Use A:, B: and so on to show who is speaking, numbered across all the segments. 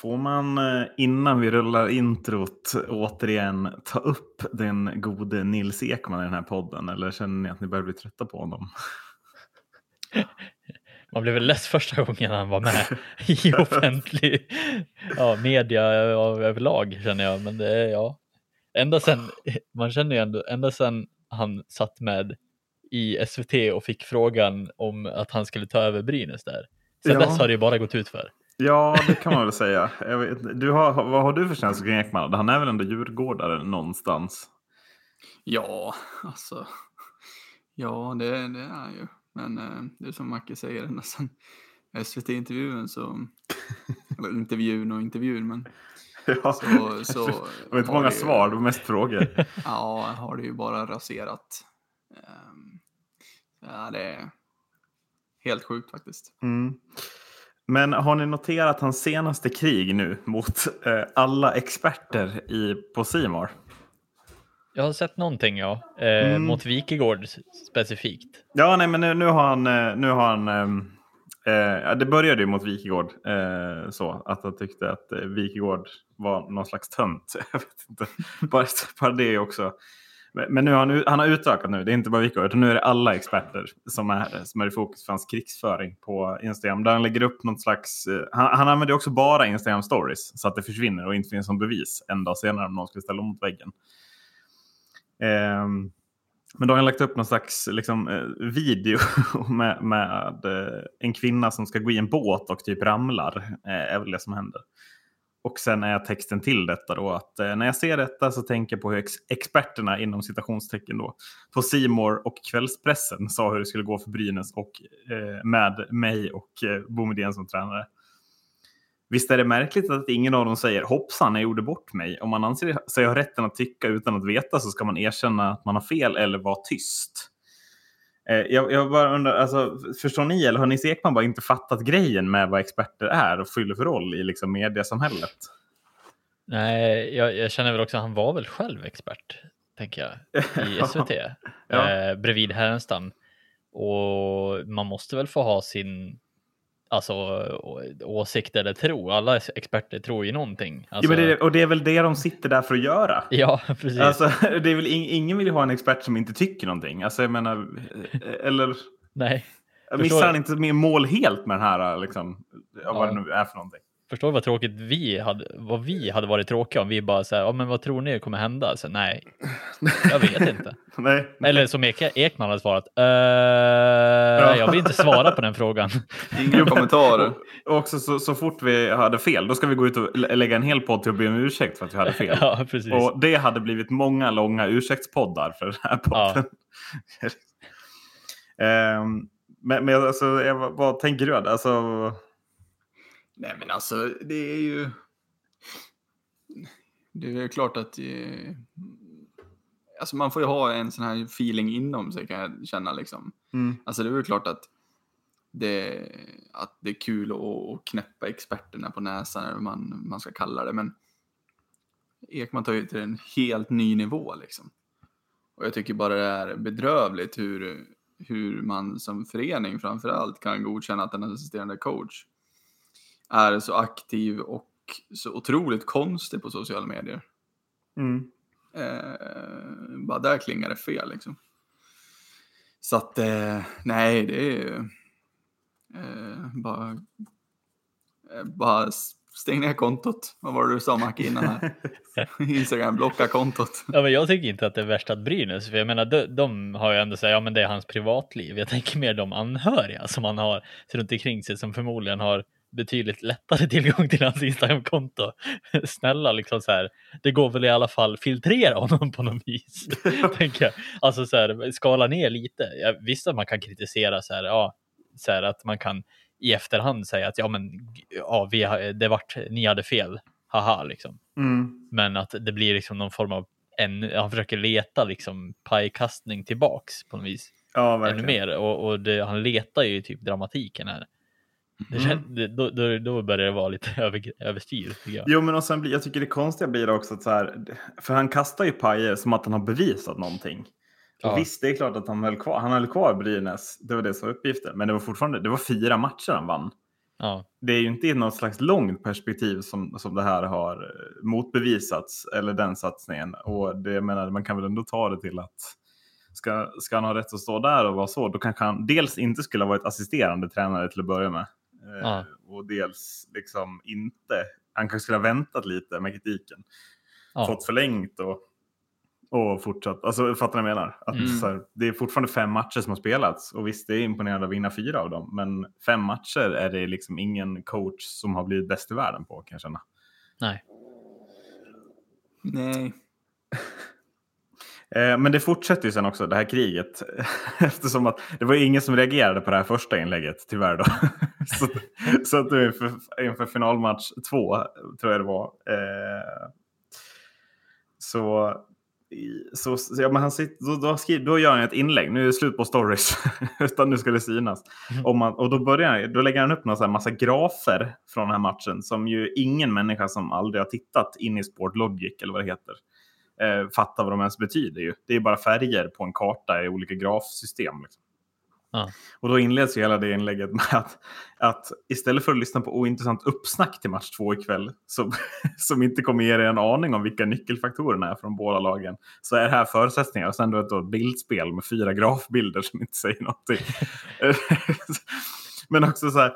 A: Får man eh, innan vi rullar introt återigen ta upp den gode Nils Ekman i den här podden? Eller känner ni att ni börjar bli trötta på honom?
B: Man blev väl less första gången han var med i offentlig ja, media överlag känner jag. Men det är ja, ända sen man känner ju ändå ända sen han satt med i SVT och fick frågan om att han skulle ta över Brynäs där. Sen
A: Ja.
B: dess har det ju bara gått ut för.
A: Ja, det kan man väl säga. Vet, du har, vad har du för känsla kring Ekman? Han är väl ändå djurgårdare någonstans?
C: Ja, alltså. Ja, det, det är han ju. Men eh, det är som Macke säger, sen SVT-intervjun så... Eller intervjun och intervjun, men
A: Ja.
C: så... så
A: det var inte många
C: det
A: svar, det var mest frågor.
C: Ja, har det ju bara raserat. Ehm, ja, det är helt sjukt faktiskt.
A: Mm. Men har ni noterat hans senaste krig nu mot eh, alla experter i, på Simor?
B: Jag har sett någonting ja, eh,
A: Mm.
B: mot Wikegård specifikt.
A: Ja, nej, men nu, nu har han... eh, Nu har han ehm, eh, det började ju mot Wikegård. Eh, så att han tyckte att eh, Wikegård var någon slags tönt. Jag vet inte. Bara, bara det också. Men, nu har han, han har utökat nu. Det är inte bara vikor, utan nu är det alla experter som är, som är i fokus för hans krigsföring på Instagram. Där han lägger upp något slags... Eh, han, han använder också bara Instagram stories så att det försvinner och inte finns som bevis en dag senare om någon skulle ställa mot väggen. Um, men då har han lagt upp någon slags liksom, eh, video med, med eh, en kvinna som ska gå i en båt och typ ramlar. det är väl det som händer. Och sen är texten till detta då att eh, när jag ser detta så tänker jag på hur ex experterna inom citationstecken då på Simor och kvällspressen sa hur det skulle gå för Brynäs och eh, med mig och eh, Boumedienne som tränare. Visst är det märkligt att ingen av dem säger hoppsan, jag gjorde bort mig. Om man anser sig ha rätten att tycka utan att veta så ska man erkänna att man har fel eller vara tyst. Eh, Jag, jag bara undrar, alltså, förstår ni eller har Nils Ekman bara inte fattat grejen med vad experter är och fyller för roll i liksom, mediasamhället?
B: Nej, jag, jag känner väl också att han var väl själv expert, tänker jag, i SVT.
A: Ja.
B: eh, bredvid Härenstam. Och man måste väl få ha sin alltså, åsikt eller tro. Alla experter tror ju någonting. Alltså,
A: ja, men det, och det är väl det de sitter där för att göra.
B: ja, precis.
A: Alltså, det är väl ing, ingen vill ju ha en expert som inte tycker någonting. Alltså, jag menar, eller
B: Nej,
A: missar han inte mål helt med den här, liksom, ja. vad det nu är för någonting?
B: Förstår vad tråkigt vi hade, vad vi hade varit tråkiga om vi bara säger, ja men vad tror ni kommer hända? Så, nej, jag vet inte.
A: Nej,
B: Eller som Ek Ekman hade svarat, "Eh, jag vill inte svara på den frågan.
C: Inga kommentarer.
A: Och också så, så fort vi hade fel, då ska vi gå ut och lä- lägga en hel podd till att be om ursäkt för att vi hade fel.
B: ja, precis.
A: Och det hade blivit många långa ursäktspoddar för den här podden. Ehm, men men alltså, Eva, vad tänker du? Alltså,
C: Nej, men alltså det är ju... Det är väl klart att... Eh, alltså man får ju ha en sån här feeling inom sig kan jag känna liksom.
A: mm,
C: Alltså det är väl klart att det, att det är kul att, att knäppa experterna på näsan eller vad man, man ska kalla det. Men Ekman tar ju till en helt ny nivå liksom. Och jag tycker bara det är bedrövligt hur, hur man som förening framförallt kan godkänna att en assisterande coach är så aktiv och så otroligt konstig på sociala medier.
A: mm.
C: Eh, bara där klingar det fel liksom. Så att, eh, nej, det är ju eh, bara, eh, bara stäng ner kontot. Vad var det du sa Macke innan här? Instagram, blocka kontot.
B: Ja, men jag tycker inte att det är värst att Brynäs, för jag menar, de, de har ju ändå sagt, ja men det är hans privatliv. Jag tänker mer de anhöriga som han har runt omkring sig som förmodligen har betydligt lättare tillgång till hans Instagramkonto. Snälla, liksom så här, det går väl i alla fall filtrera honom på något vis. tänker jag. Alltså så här, skala ner lite. Jag visste att man kan kritisera så här, ja, så här att man kan i efterhand säga att ja, men ja, vi har, det vart, ni hade fel, haha, liksom.
A: Mm.
B: Men att det blir liksom någon form av ännu, han försöker leta liksom pajkastning tillbaks på något vis.
A: Ja,
B: Ännu
A: verkligen.
B: mer och, och det, han letar ju typ dramatiken här. Det,
A: Mm.
B: det, då, då, då börjar det vara lite över, överstyr jag.
A: Jo, men och sen blir, jag tycker det konstiga blir också att så här, för han kastar ju pajer som att han har bevisat någonting. Och
B: Ja.
A: visst, det är klart att han höll kvar, han höll kvar Brynäs, det var det som var uppgiften, men det var fortfarande, det var fyra matcher han vann.
B: Ja,
A: det är ju inte i något slags långt perspektiv som, som det här har eh, motbevisats, eller den satsningen. Och det jag menar, man kan väl ändå ta det till att ska, ska han ha rätt att stå där och vara så, då kanske han dels inte skulle ha varit assisterande tränare till att börja med. Eh,
B: Ja.
A: Och dels liksom inte, han kanske skulle ha väntat lite med kritiken.
B: ja.
A: Fått förlängt och, och fortsatt. Alltså fattar ni vad jag menar? Att
B: Mm.
A: så här, det är fortfarande fem matcher som har spelats och visst det är imponerande att vinna fyra av dem. Men fem matcher är det liksom ingen coach som har blivit bäst i världen på kan jag känna.
B: Nej.
C: Nej.
A: Eh, men det fortsätter ju sen också, det här kriget. Eftersom att det var ingen som reagerade på det här första inlägget, tyvärr. Då. så, så att nu inför, inför finalmatch två, tror jag det var. Eh, så, så, så ja, men han sitter, då, då, skriver, då gör han ett inlägg. Nu är det slut på stories, utan nu ska det synas.
B: Mm.
A: Och, man, och då, börjar, då lägger han upp någon så här massa grafer från den här matchen som ju ingen människa som aldrig har tittat in i Sportlogic eller vad det heter eh, fattar vad de ens betyder. Ju. Det är bara färger på en karta i olika grafsystem. Liksom.
B: Ja.
A: Och då inleds hela det inlägget med att, att istället för att lyssna på ointressant uppsnack till match två ikväll, som, som inte kommer ge dig en aning om vilka nyckelfaktorerna är från båda lagen, så är det här förutsättningar. Och sen då ett bildspel med fyra grafbilder som inte säger någonting. Men också så här,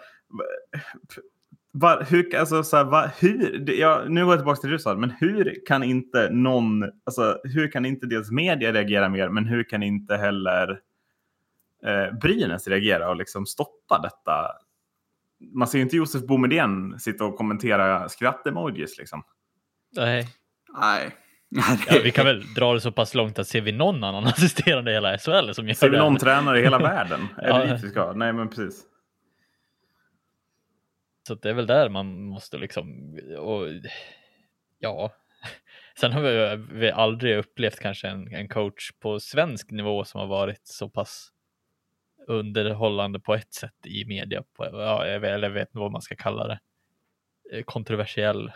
A: var, hur, alltså, så här, va, hur, det- ja, nu går jag tillbaka till det du sa, men hur kan inte någon, alltså, hur kan inte dels media reagera mer, men hur kan inte heller eh, Brynäs reagera och liksom stoppa detta? Man ser ju inte Josef Boumedienne sitta och kommentera skratt-emojis liksom.
B: Nej.
C: Nej.
B: Ja, vi kan väl dra det så pass långt att ser vi någon annan assisterande i hela SHL som gör
A: Ser vi
B: det?
A: någon tränare i hela världen? Är
B: Ja.
A: det dit vi ska? Nej, men precis.
B: Så det är väl där man måste liksom, och ja. Sen har vi, vi aldrig upplevt kanske en, en coach på svensk nivå som har varit så pass underhållande på ett sätt i media. På, ja, eller jag vet inte vad man ska kalla det. Eh, kontroversiell.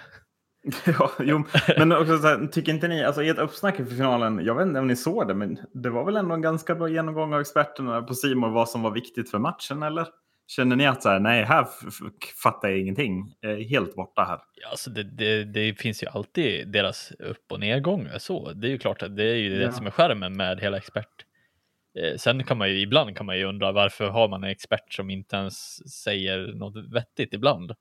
A: Ja, jo, men också så här, tycker inte ni, alltså i ett uppsnack inför finalen, jag vet inte om ni såg det, men det var väl ändå en ganska bra genomgång av experterna på Simon vad som var viktigt för matchen, eller? Känner ni att så här, nej, här fattar jag ingenting, jag är helt borta här.
B: Ja, Alltså det, det, det finns ju alltid deras upp och nedgångar så. Det är ju klart att det är ju
A: Ja.
B: det som är skärmen med hela expert. Eh, sen kan man ju ibland kan man ju undra varför har man en expert som inte ens säger något vettigt ibland.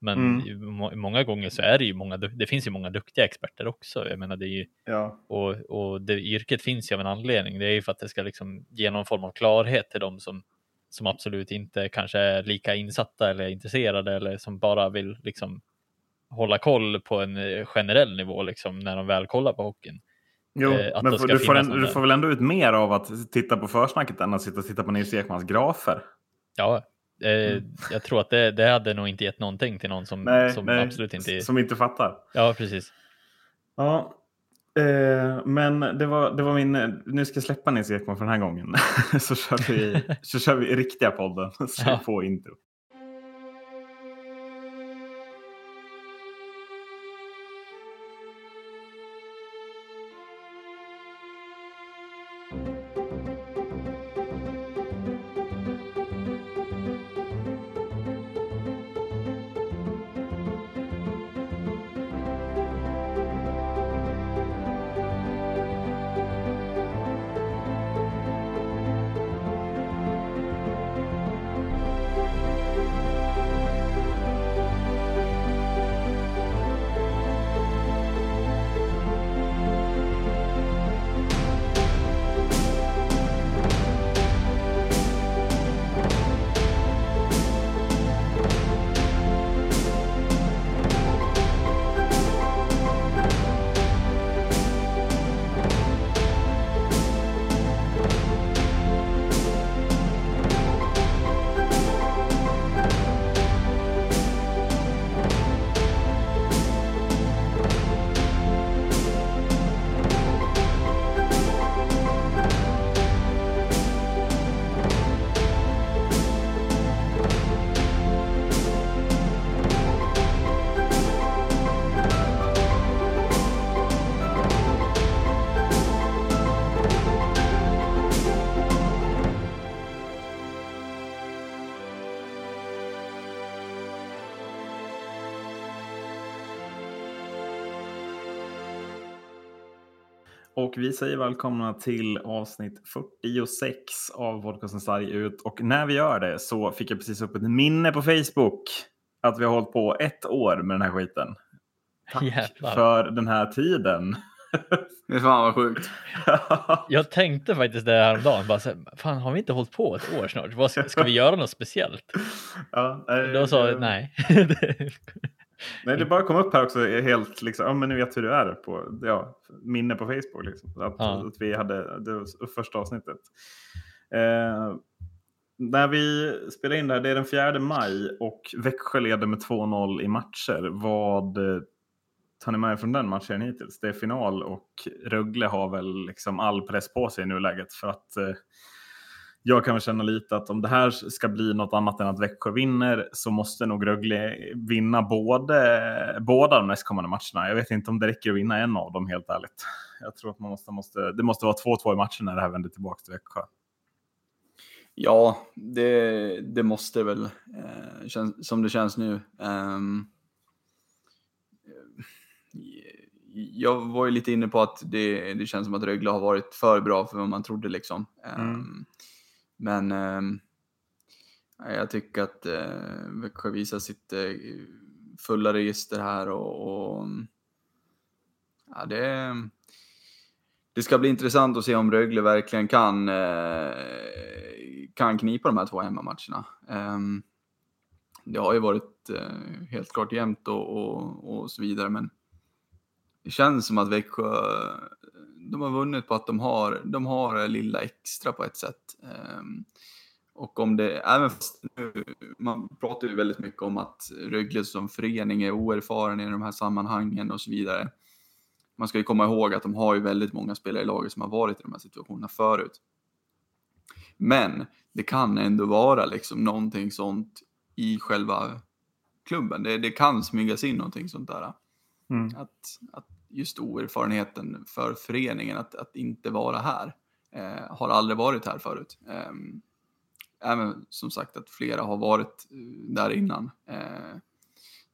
B: Men
A: Mm.
B: må- många gånger så är det ju många, det finns ju många duktiga experter också. Jag menar det är ju,
A: Ja,
B: och, och det, yrket finns ju av en anledning. Det är ju för att det ska liksom ge någon form av klarhet till dem som, som absolut inte kanske är lika insatta eller intresserade eller som bara vill liksom hålla koll på en eh, generell nivå liksom när de väl kollar på hockeyn.
A: jo,
B: Eh,
A: men du, får en, du får väl ändå ut mer av att titta på försnacket än att sitta och titta på Nils Ekmans grafer.
B: Ja, eh,
A: Mm.
B: jag tror att det, det hade nog inte gett någonting till någon som,
A: Nej,
B: som
A: nej,
B: absolut inte...
A: som inte fattar.
B: Ja, precis.
A: Ja, eh, men det var, det var min... eh, Nu ska jag släppa Nils Ekman för den här gången. så, kör vi, så kör vi riktiga podden. Så
B: Ja.
A: på intro. Och vi säger välkomna till avsnitt 46 av podcasten Sarg ut. Och när vi gör det så fick jag precis upp ett minne på Facebook att vi har hållit på ett år med den här skiten. Tack
B: Jävlar.
A: för den här tiden.
C: Det är fan vad sjukt.
B: Jag tänkte faktiskt det häromdagen, bara så här, fan har vi inte hållit på ett år snart? Vad ska, ska vi göra något speciellt?
A: ja, eh,
B: Då sa
A: eh,
B: jag nej.
A: Nej, det bara kom upp här också helt liksom, ja men ni vet hur det är på, ja, minne på Facebook liksom. Att,
B: Ja.
A: att vi hade det första avsnittet. Eh, när vi spelar in det här, det är den 4 maj och Växjö leder med 2-0 i matcher. Vad eh, tar ni med er från den matchen hittills? Det är final och Rögle har väl liksom all press på sig i nuläget för att eh, jag kan väl känna lite att om det här ska bli något annat än att Växjö vinner så måste nog Rögle vinna både, båda de nästkommande matcherna. Jag vet inte om det räcker att vinna en av dem helt ärligt. Jag tror att man måste, måste, det måste vara 2-2 i matchen när det här vänder tillbaka till Växjö.
C: Ja, det, det måste väl, eh, känns, som det känns nu. Ehm, jag var ju lite inne på att det, det känns som att Rögle har varit för bra för vad man trodde liksom. Ehm,
A: Mm.
C: Men eh, jag tycker att eh, Växjö visar sitt eh, fulla register här och, och ja, det, det ska bli intressant att se om Rögle verkligen kan, eh, kan knipa de här två hemmamatcherna. Eh, det har ju varit eh, helt klart jämnt och, och, och så vidare, men det känns som att Växjö, de har vunnit på att de har, de har det lilla extra på ett sätt. Ehm, och om det, även fast nu, man pratar ju väldigt mycket om att Rögle som förening är oerfaren i de här sammanhangen och så vidare. Man ska ju komma ihåg att de har ju väldigt många spelare i laget som har varit i de här situationerna förut. Men det kan ändå vara liksom någonting sånt i själva klubben. Det, det kan smygas in någonting sånt där.
A: Mm.
C: Att, att just oerfarenheten för föreningen att, att inte vara här. Eh, har aldrig varit här förut. Eh, även som sagt att flera har varit eh, där innan. Eh,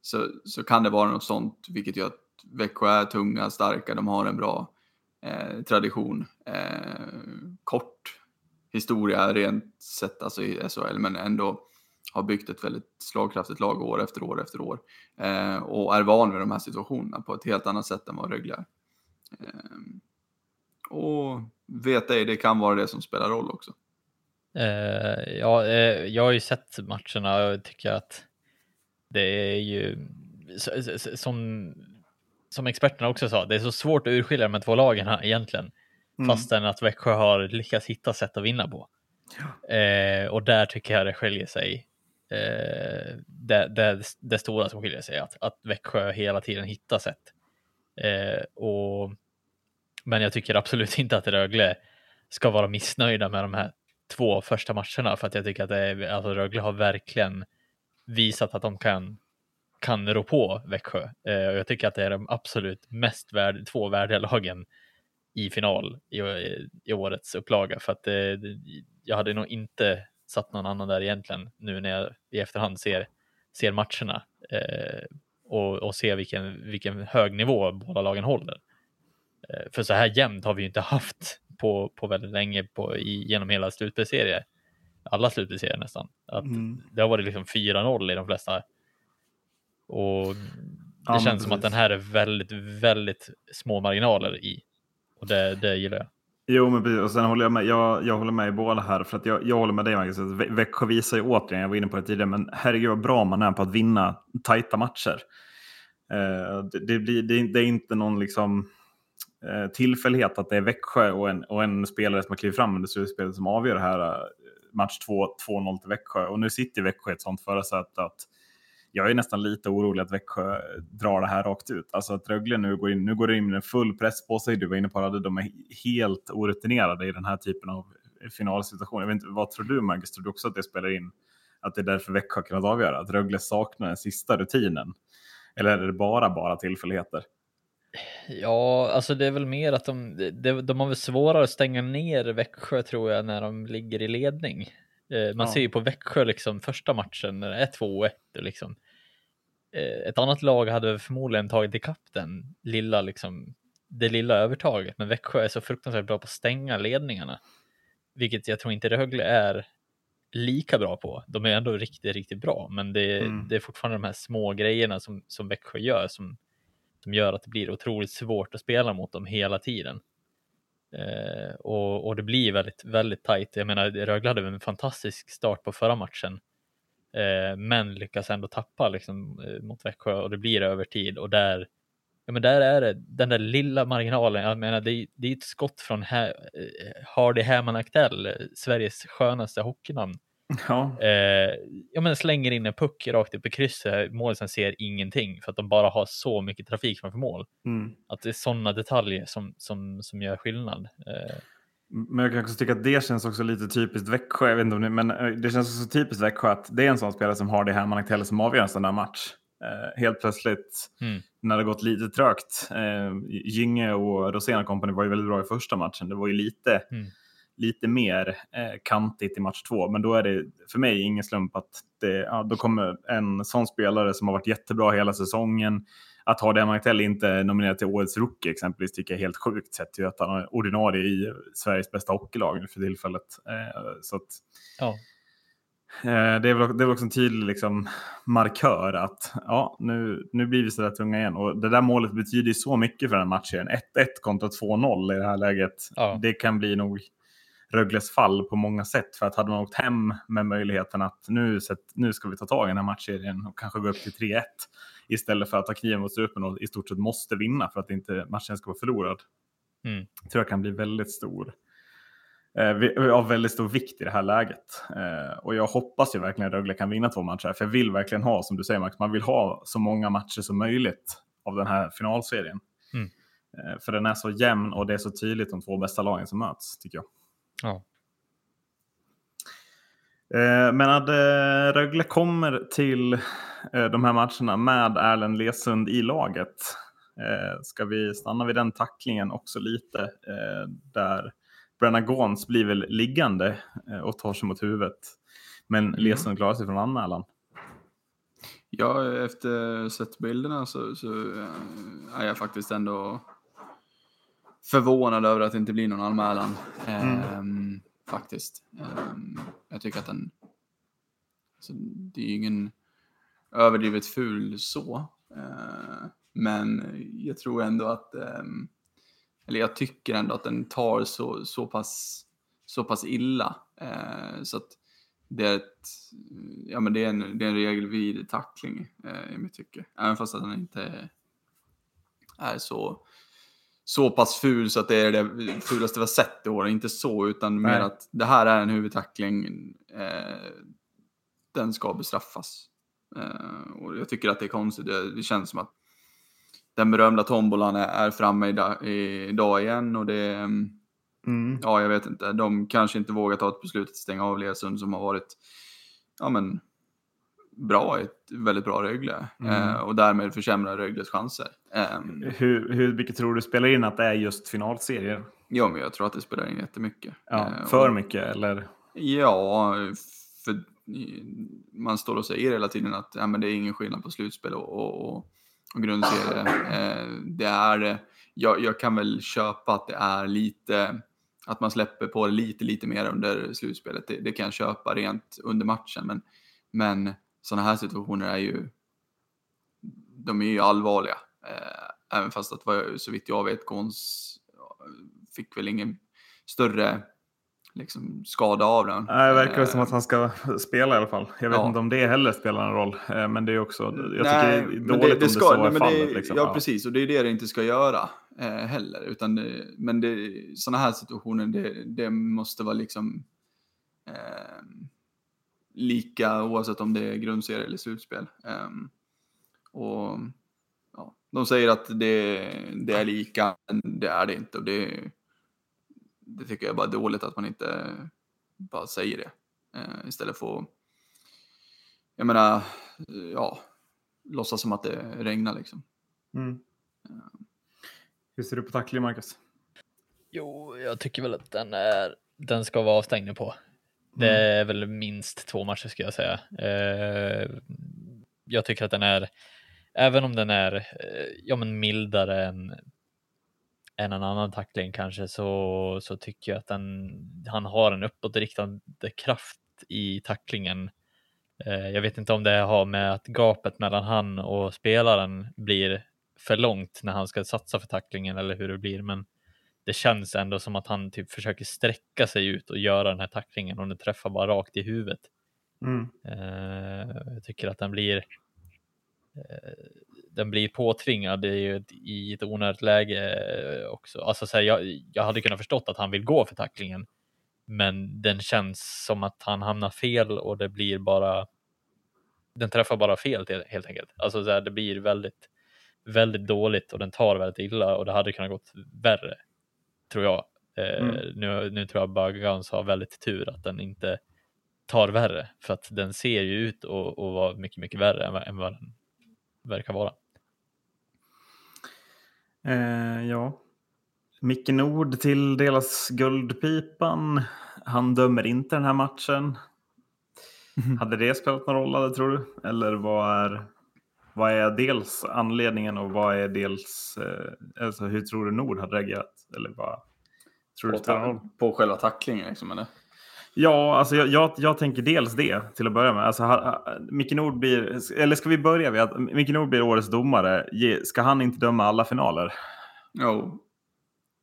C: så, så kan det vara något sånt, vilket gör att Växjö är tunga, starka, de har en bra eh, tradition. Eh, kort historia rent sett alltså i SHL, men ändå har byggt ett väldigt slagkraftigt lag år efter år efter år. Eh, och är van vid de här situationerna på ett helt annat sätt än vad Rögle är. Eh, och vet ej, det kan vara det som spelar roll också.
B: Eh, ja, eh, jag har ju sett matcherna och tycker att det är ju som, som experterna också sa, det är så svårt att urskilja de här två lagen här egentligen.
A: Mm.
B: Fastän att Växjö har lyckats hitta sätt att vinna på. Eh, och där tycker jag det skiljer sig. Eh, det, det, det stora som skiljer sig att, att Växjö hela tiden hittar sätt. Eh, och, men jag tycker absolut inte att Rögle ska vara missnöjda med de här två första matcherna för att jag tycker att det är, alltså Rögle har verkligen visat att de kan kan rå på Växjö. Eh, och jag tycker att det är de absolut mest värd, två värdiga lagen i final i, i årets upplaga för att eh, jag hade nog inte satt någon annan där egentligen nu när jag i efterhand ser, ser matcherna eh, och, och ser vilken, vilken hög nivå båda lagen håller. Eh, för så här jämnt har vi ju inte haft på, på väldigt länge på, i, genom hela slutspelsserier. Alla slutspelsserier nästan. Att
A: Mm.
B: Det har varit liksom 4-0 i de flesta. Och det
A: Ja,
B: känns som att den här är väldigt, väldigt små marginaler i. Och det, det gillar jag.
A: Jo, men precis. Och sen håller jag med. Jag, jag håller med i båda här. För att jag, jag håller med dig, Marcus. Växjö visar ju återigen, jag var inne på det tidigare, men herregud vad bra man är på att vinna tajta matcher. Eh, det, det, blir, det, är- det är inte någon liksom, eh, tillfällighet att det är Växjö och en, och en spelare som har klivit fram under slutspelet som avgör det här eh, match 2, 2-0 till Växjö. Och nu sitter Växjö i ett sånt förarsäte att jag är nästan lite orolig att Växjö drar det här rakt ut. Alltså att Rögle nu går in, nu går in med en full press på sig. Du var inne på att de är helt orutinerade i den här typen av finalsituation. Jag vet inte, vad tror du Marcus? Tror du också att det spelar in? Att det är därför Växjö har kunnat avgöra? Att Rögle saknar den sista rutinen? Eller är det bara, bara tillfälligheter?
B: Ja, alltså det är väl mer att de, de, de har väl svårare att stänga ner Växjö tror jag när de ligger i ledning. Eh, man
A: Ja.
B: ser ju på Växjö liksom första matchen när det är 2-1 och liksom. Eh, ett annat lag hade förmodligen tagit ikapp den lilla liksom det lilla övertaget, men Växjö är så fruktansvärt bra på att stänga ledningarna, vilket jag tror inte Rögle är lika bra på. De är ändå riktigt, riktigt bra, men det,
A: Mm.
B: det är fortfarande de här små grejerna som, som Växjö gör som, som gör att det blir otroligt svårt att spela mot dem hela tiden. Eh, och, och det blir väldigt, väldigt tajt. Jag menar, Rögle hade en fantastisk start på förra matchen, eh, men lyckas ändå tappa liksom, eh, mot Växjö och det blir övertid och där, ja, men där är det den där lilla marginalen. Jag menar, det, är- det är ett skott från ha, eh, Hardy Herman Aktell, eh, Sveriges skönaste hockeynamn.
A: Ja,
B: Eh, ja, men slänger in en puck rakt upp i krysset. Målisen ser ingenting för att de bara har så mycket trafik framför mål.
A: mm.
B: Att det är sådana detaljer som, som, som gör skillnad. Eh,
A: Men jag kan också tycka att det känns också lite typiskt Växjö. Jag vet inte om det, men eh, det känns också typiskt Växjö att det är en sån spelare som har det här man Aktell som avgör en sån där match. Eh, helt plötsligt
B: Mm.
A: när det gått lite trögt. Eh, Gynge och Rosén Company var ju väldigt bra i första matchen. Det var ju lite,
B: Mm.
A: Lite mer eh, kantigt i match två. Men då är det för mig ingen slump att det, ja, då kommer en sån spelare som har varit jättebra hela säsongen. Att ha det Aktell inte är nominerad till årets rookie exempelvis tycker jag är helt sjukt sett till att han är ordinarie i Sveriges bästa hockeylag för tillfället. Eh, så att,
B: ja.
A: Eh, Det är, väl, det är väl också en tydlig liksom, markör att ja, nu, nu blir vi så där tunga igen. Och det där målet betyder ju så mycket för den matchen. 1-1 kontra 2-0 i det här läget.
B: Ja.
A: Det kan bli nog Rögles fall på många sätt. För att hade man åkt hem med möjligheten att nu, nu ska vi ta tag i den här matchserien och kanske gå upp till 3-1 istället för att ta kniven mot strupen och i stort sett måste vinna för att inte matchen ska vara förlorad.
B: Mm.
A: tror jag kan bli väldigt stor. Eh, vi- av väldigt stor vikt i det här läget. Eh, och jag hoppas ju verkligen att Rögle kan vinna två matcher. För jag vill verkligen ha, som du säger Max, man vill ha så många matcher som möjligt av den här finalserien.
B: Mm.
A: Eh, för den är så jämn och det är så tydligt de två bästa lagen som möts, tycker jag.
B: Ja.
A: Eh, Men att eh, Rögle kommer till eh, de här matcherna med Erlend Lesund i laget. Ska vi stanna vid den tacklingen också lite? Där Brenna Gons blir väl liggande och tar sig mot huvudet. Men
C: Mm.
A: Lesund klarar sig från anmälan.
C: Ja, efter sett bilderna så, så är jag faktiskt ändå förvånad över att det inte blir någon anmälan. Ehm, faktiskt. Ehm, jag tycker att den... Alltså, det är ju ingen överdrivet ful så. Eh, men jag tror ändå att... ehm, eller jag tycker ändå att den tar så, så, pass, så pass illa. Så att det är, ett, ja, men det är, en, det är en regelvid tackling eh, i mitt tycke. Även fast att den inte är så, så pass ful så att det är det fulaste vi har sett i år. Inte så, utan mer
A: Nej.
C: att det här är en huvudtackling. Eh, den ska bestraffas. Eh, och jag tycker att det är konstigt. Det, det känns som att den berömda tombolan är, är framme idag, idag igen och det mm, ja, jag vet inte. De kanske inte vågar ta ett beslut att stänga av Lesund som har varit ja, men, bra i ett väldigt bra Rögle
A: Mm.
C: eh, och därmed försämra Rögles chanser. Eh,
A: Hur, hur mycket tror du spelar in att det är just finalserier?
C: ja, men jag tror att det spelar in jättemycket.
A: Ja,
C: Eh,
A: för
C: och-
A: mycket eller?
C: Ja, för man står och säger hela tiden att ja, men det är ingen skillnad på slutspel och, och, och, grundserie. Eh, det är, jag, jag kan väl köpa att det är lite, att man släpper på det lite, lite mer under slutspelet. Det, det kan jag köpa rent under matchen, men, men sådana här situationer är ju, de är ju allvarliga. Eh, även fast att så vitt jag vet, Gons fick väl ingen större liksom, skada av den.
A: Nej, det verkar
C: Eh,
A: som att han ska spela i alla fall. Jag vet
C: Ja.
A: inte om det heller spelar en roll. eh, Men det är också, jag tycker
C: Nej,
A: det är dåligt om det så
C: nej,
A: är fallet.
C: det-
A: liksom.
C: Ja, precis. Och det är det det inte ska göra eh, heller. Utan det, men det, sådana här situationer, det, det måste vara liksom eh, lika oavsett om det är grundserie eller slutspel. Ehm, och ja, De säger att det, det är lika, men det är det inte. Och det, det tycker jag är bara dåligt att man inte bara säger det. Eh, istället för att, jag menar, ja, låtsas som att det regnar liksom.
A: Mm. Hur ser du på tackling, Marcus?
B: Jo, jag tycker väl att den, är, den ska vara avstängd på. Det är väl minst två matcher ska jag säga. Eh, jag tycker att den är, även om den är eh, ja, men mildare än, än en annan tackling kanske så, så tycker jag att den, han har en uppåtriktad kraft i tacklingen. Eh, jag vet inte om det har med att gapet mellan han och spelaren blir för långt när han ska satsa för tacklingen eller hur det blir, men det känns ändå som att han typ försöker sträcka sig ut och göra den här tacklingen och den träffar bara rakt i huvudet.
A: Mm.
B: Eh, jag tycker att den blir eh, den blir påtvingad i, i ett onödigt läge också. Alltså, så här, jag, jag hade kunnat förstått att han vill gå för tacklingen, men den känns som att han hamnar fel och det blir bara. Den träffar bara fel helt enkelt. Alltså så här, det blir väldigt, väldigt dåligt och den tar väldigt illa och det hade kunnat gått värre tror jag. Eh, mm. nu, nu tror jag bara Guns har väldigt tur att den inte tar värre för att den ser ju ut att vara mycket, mycket värre än, än vad den verkar vara.
A: Eh, ja. Micke Nord tilldelas Guldpipan. Han dömer inte den här matchen. Hade det spelat någon roll, eller, tror du? Eller vad är, vad är dels anledningen och vad är dels... Eh, alltså, hur tror du Nord hade reagerat? Eller vad tror
C: på,
A: du
C: På själva tacklingen, liksom, eller?
A: Ja, alltså jag, jag, jag, tänker dels det till att börja med. Alltså, ha, Micke Nord blir, eller ska vi börja med att Micke Nord blir årets domare. Ska han inte döma alla finaler?
C: Jo,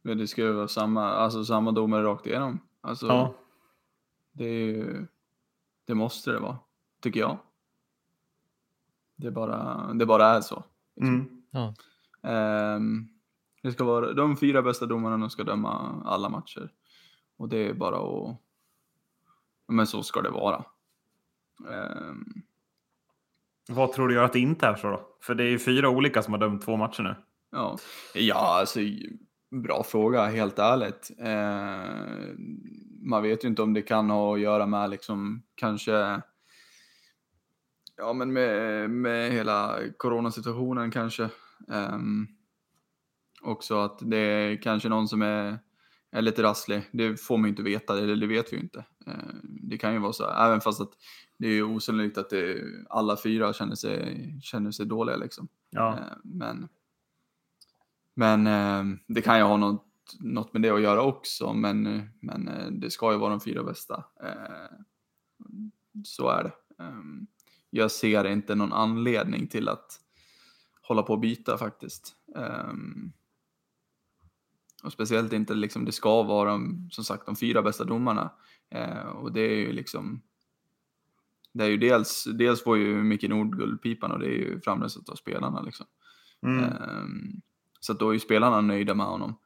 C: men det ska ju vara samma, alltså samma domare rakt igenom. Alltså,
A: ja.
C: det, är, det måste det vara, tycker jag. Det bara, det bara är så.
A: Liksom. Mm.
B: Ja.
C: Um, det ska vara de fyra bästa domarna ska döma alla matcher. Och det är bara att men så ska det vara. Um...
A: Vad tror du gör att det inte är så då? För det är ju fyra olika som har dömt två matcher nu.
C: Ja, ja alltså bra fråga, helt ärligt. Eh, man vet ju inte om det kan ha att göra med liksom kanske Ja, men med, med hela coronasituationen kanske. Um, också att det är kanske någon som är är lite rasslig. Det får man ju inte veta, eller det vet vi ju inte. Eh, det kan ju vara så, även fast att det är osannolikt att det, alla fyra känner sig, känner sig dåliga liksom.
A: Ja.
C: Eh, men, men eh, det kan ju ha något, något med det att göra också, men, men det ska ju vara de fyra bästa. Så är det. Jag ser inte någon anledning till att hålla på och byta faktiskt. Och speciellt inte liksom, det ska vara som sagt de fyra bästa domarna. Eh, och det är ju liksom, det är ju dels, dels får ju Micke Nord guldpipan och det är ju framröstat av spelarna liksom.
A: Mm.
C: Eh, så att då är ju spelarna nöjda med honom.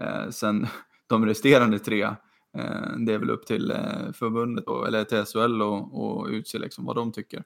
C: Eh, sen de resterande tre, eh, det är väl upp till eh, förbundet, och, eller till SHL och, och utse liksom vad de tycker.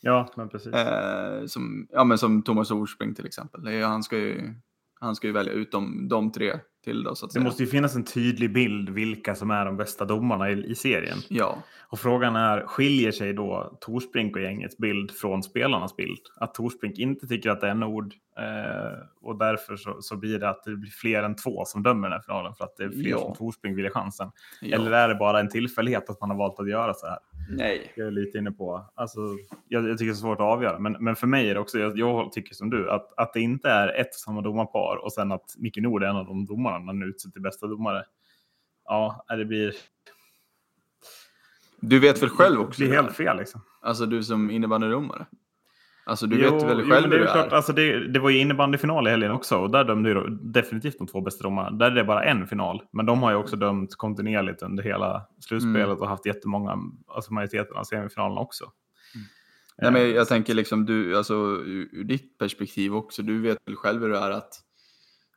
A: Ja, men precis.
C: Eh, som, ja, men som Thomas Orspring till exempel. Han ska ju, han ska ju välja ut de, de tre till då, så
A: det
C: säga.
A: måste ju finnas en tydlig bild vilka som är de bästa domarna i, i serien.
C: Ja.
A: Och frågan är, skiljer sig då Torsbrink och gängets bild från spelarnas bild? Att Torsbrink inte tycker att det är Nord eh, och därför så, så, blir det att det blir fler än två som dömer den här finalen för att det är fler
C: Ja.
A: som Torsbrink vill ha chansen.
C: ja.
A: Eller är det bara en tillfällighet att man har valt att göra så här?
C: Nej.
A: Jag är lite inne på. Alltså, jag, jag tycker det är svårt att avgöra, men, men för mig är det också, jag, jag tycker som du, att, att det inte är ett och samma domarpar och sen att Micke Nord är en av de domarna när han utser till bästa domare. Ja, det blir,
C: Du vet väl själv
A: det
C: också?
A: blir
C: det
A: helt
C: här?
A: fel liksom.
C: Alltså du som innebandydomare. Alltså du
A: Jo,
C: vet väl
A: jo,
C: själv
A: men det är klart,
C: är?
A: alltså det, det var ju innebandyfinal i helgen också och där dömde ju definitivt de två bästa domarna. Där är det bara en final, men de har ju också dömt kontinuerligt under hela slutspelet
C: Mm.
A: och haft jättemånga, alltså majoriteten av semifinalerna också.
C: Nej, men
A: Eh,
C: jag tänker liksom du, alltså ur, ur ditt perspektiv också, du vet väl själv hur det är att,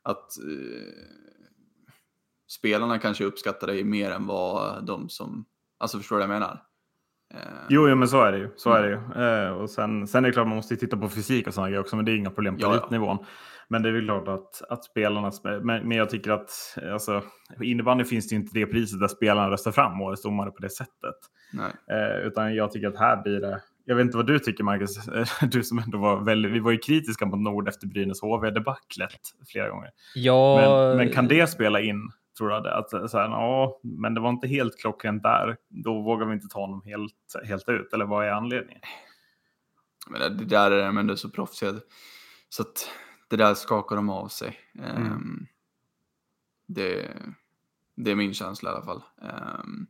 C: att eh, spelarna kanske uppskattar dig mer än vad de som, alltså förstår du vad jag menar? Eh,
A: Jo, jo, men så är det ju. Så är det
C: Mm.
A: ju. Eh, och sen, sen är det klart man måste titta på fysik och sådana grejer också, men det är inga problem på
C: Ja, ja.
A: elitnivån. Men det är väl klart att, att spelarna... Men, men jag tycker att alltså, innebandy finns det ju inte det priset där spelarna röstar fram årets domare på det sättet.
C: Nej.
A: Eh, utan jag tycker att här blir det... Jag vet inte vad du tycker, Marcus. Du som ändå var väldigt... Vi var ju kritiska mot Nord efter Brynäs HV-debaclet flera gånger.
B: Ja,
A: Men, men kan det spela in, tror jag? Det? Att, så här, ja, men det var inte helt klockrent där. Då vågar vi inte ta honom helt, helt ut. Eller vad är anledningen?
C: Men det där är de ändå så proffsiga så att det där skakar de av sig.
A: Mm.
C: Ehm, Det, det är min känsla i alla fall. Um,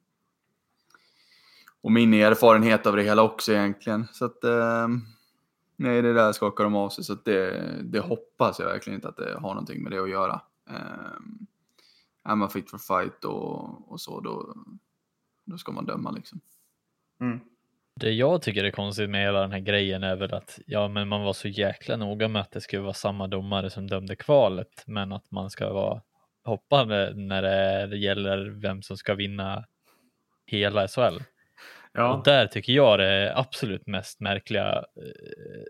C: och min erfarenhet av det hela också egentligen. Så att, um, nej, det där skakar de av sig. Så att det, det hoppas jag verkligen inte att det har någonting med det att göra. Um, är man fit for fight och, och så, då, då ska man döma liksom.
A: Mm.
B: Det jag tycker är konstigt med hela den här grejen är väl att ja, men man var så jäkla noga med att det skulle vara samma domare som dömde kvalet, men att man ska vara hoppande när det gäller vem som ska vinna hela SHL.
A: Ja.
B: Och där tycker jag det absolut mest märkliga eh,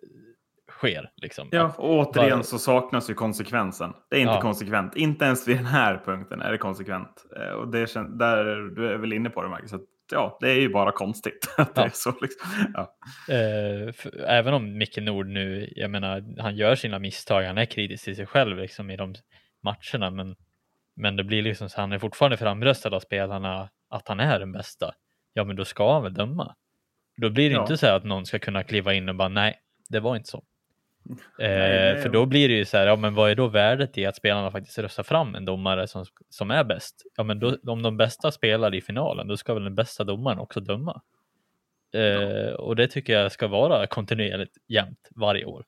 B: sker. Liksom.
A: Ja, och återigen
B: bara-
A: så saknas ju konsekvensen. Det är inte
B: Ja.
A: konsekvent. Inte ens vid den här punkten är det konsekvent. Eh, Och det kän- där är du är väl inne på det, Marcus. Att, ja, det är ju bara konstigt att det
B: Ja.
A: är så. Liksom. Ja.
B: Eh, för, även om Micke Nord nu, jag menar, han gör sina misstag, han är kritisk till sig själv liksom, i de matcherna, men, men det blir liksom så han är fortfarande framröstad av spelarna att han är den bästa. Ja, men då ska han väl döma. Då blir det
A: Ja.
B: inte så här att någon ska kunna kliva in och bara nej, det var inte så. Eh,
A: nej.
B: för då blir det ju så här, ja men vad är då värdet i att spelarna faktiskt röstar fram en domare som, som är bäst? Ja men då, om de bästa spelar i finalen, då ska väl den bästa domaren också döma. Eh, Och det tycker jag ska vara kontinuerligt jämnt varje år.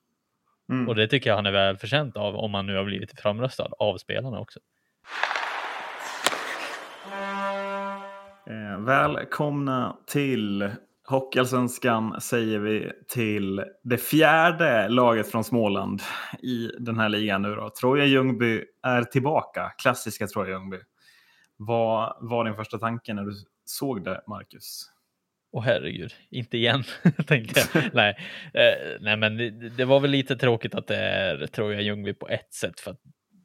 A: Mm.
B: Och det tycker jag han är väl förtjänt av om han nu har blivit framröstad av spelarna också.
A: Eh, välkomna till Hockeyallsvenskan säger vi till det fjärde laget från Småland i den här ligan nu då. Troja Ljungby är tillbaka, klassiska Troja Ljungby. Vad var din första tanke när du såg det, Marcus?
B: Och herregud, inte igen, tänkte jag. nej, eh, nej, men det, det var väl lite tråkigt att det är Troja Ljungby på ett sätt för att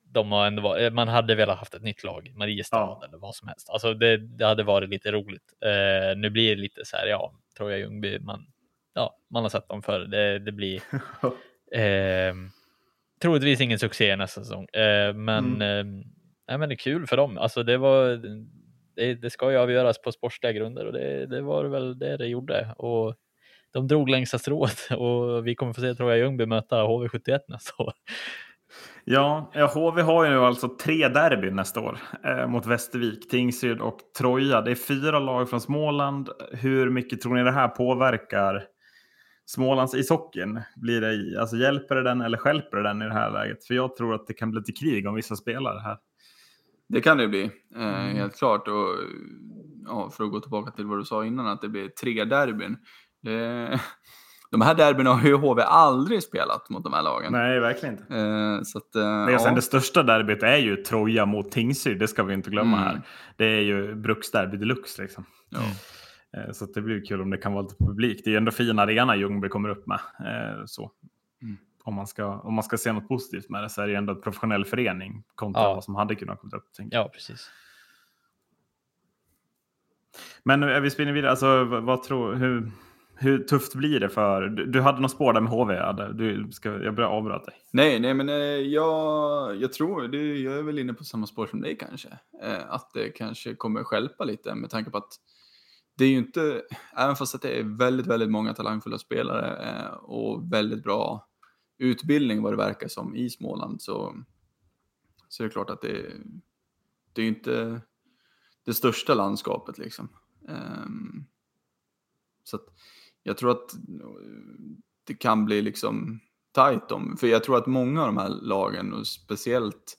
B: de har ändå varit, man hade velat haft ett nytt lag, Mariestad
A: Ja.
B: eller vad som helst. Alltså det, det hade varit lite roligt. Eh, nu blir det lite så här, ja, Troja Ljungby, man, ja, man har sett dem förr. Det, det blir eh, troligtvis ingen succé nästa säsong, eh, men, eh, nej, men det är kul för dem. Alltså det var det, det ska ju avgöras på sportsliga grunder och det, det var väl det det gjorde. Och de drog längsta strået och vi kommer få se Troja Ljungby möta HV71 nästa år.
A: Ja, HV har ju nu alltså tre derbyn nästa år eh, mot Västervik, Tingsryd och Troja. Det är fyra lag från Småland. Hur mycket tror ni det här påverkar Smålands ishockeyn? Blir det, alltså, hjälper det den eller stjälper det den i det här läget? För jag tror att det kan bli lite krig om vissa spelare här.
C: Det kan det bli, eh,
A: Mm.
C: helt klart. Och, ja, för att gå tillbaka till vad du sa innan, att det blir tre derbyn. Det, de här derbyna har ju HV aldrig spelat mot de här lagen.
A: Nej, verkligen inte.
C: Eh, så att, eh,
A: Det, sen
C: ja.
A: det största derbyt är ju Troja mot Tingsryd, det ska vi inte glömma
C: Mm.
A: här. Det är ju bruksderby deluxe liksom.
C: Ja.
A: Eh, Så det blir kul om det kan vara lite publik. Det är ju ändå fin arena Ljungby kommer upp med. eh, Så.
C: Mm.
A: Om, man ska, om man ska se något positivt med det så är det ju ändå en professionell förening kontra
B: Ja.
A: vad som hade kunnat komma upp.
B: Ja, precis.
A: Men är vi spinner vidare. Alltså, vad, vad tror, hur, hur tufft blir det för... Du, du hade något spår där med HV. Adde. Du, ska, jag börjar avbryta dig.
C: Nej, nej, men eh, jag, jag tror, det, jag är väl inne på samma spår som dig kanske. Eh, att det kanske kommer skälpa lite med tanke på att det är ju inte, även fast att det är väldigt, väldigt många talangfulla spelare eh, och väldigt bra utbildning vad det verkar som i Småland så, så är det klart att det, det är inte det största landskapet liksom. Ehm, så att jag tror att det kan bli liksom tajt om, för jag tror att många av de här lagen och speciellt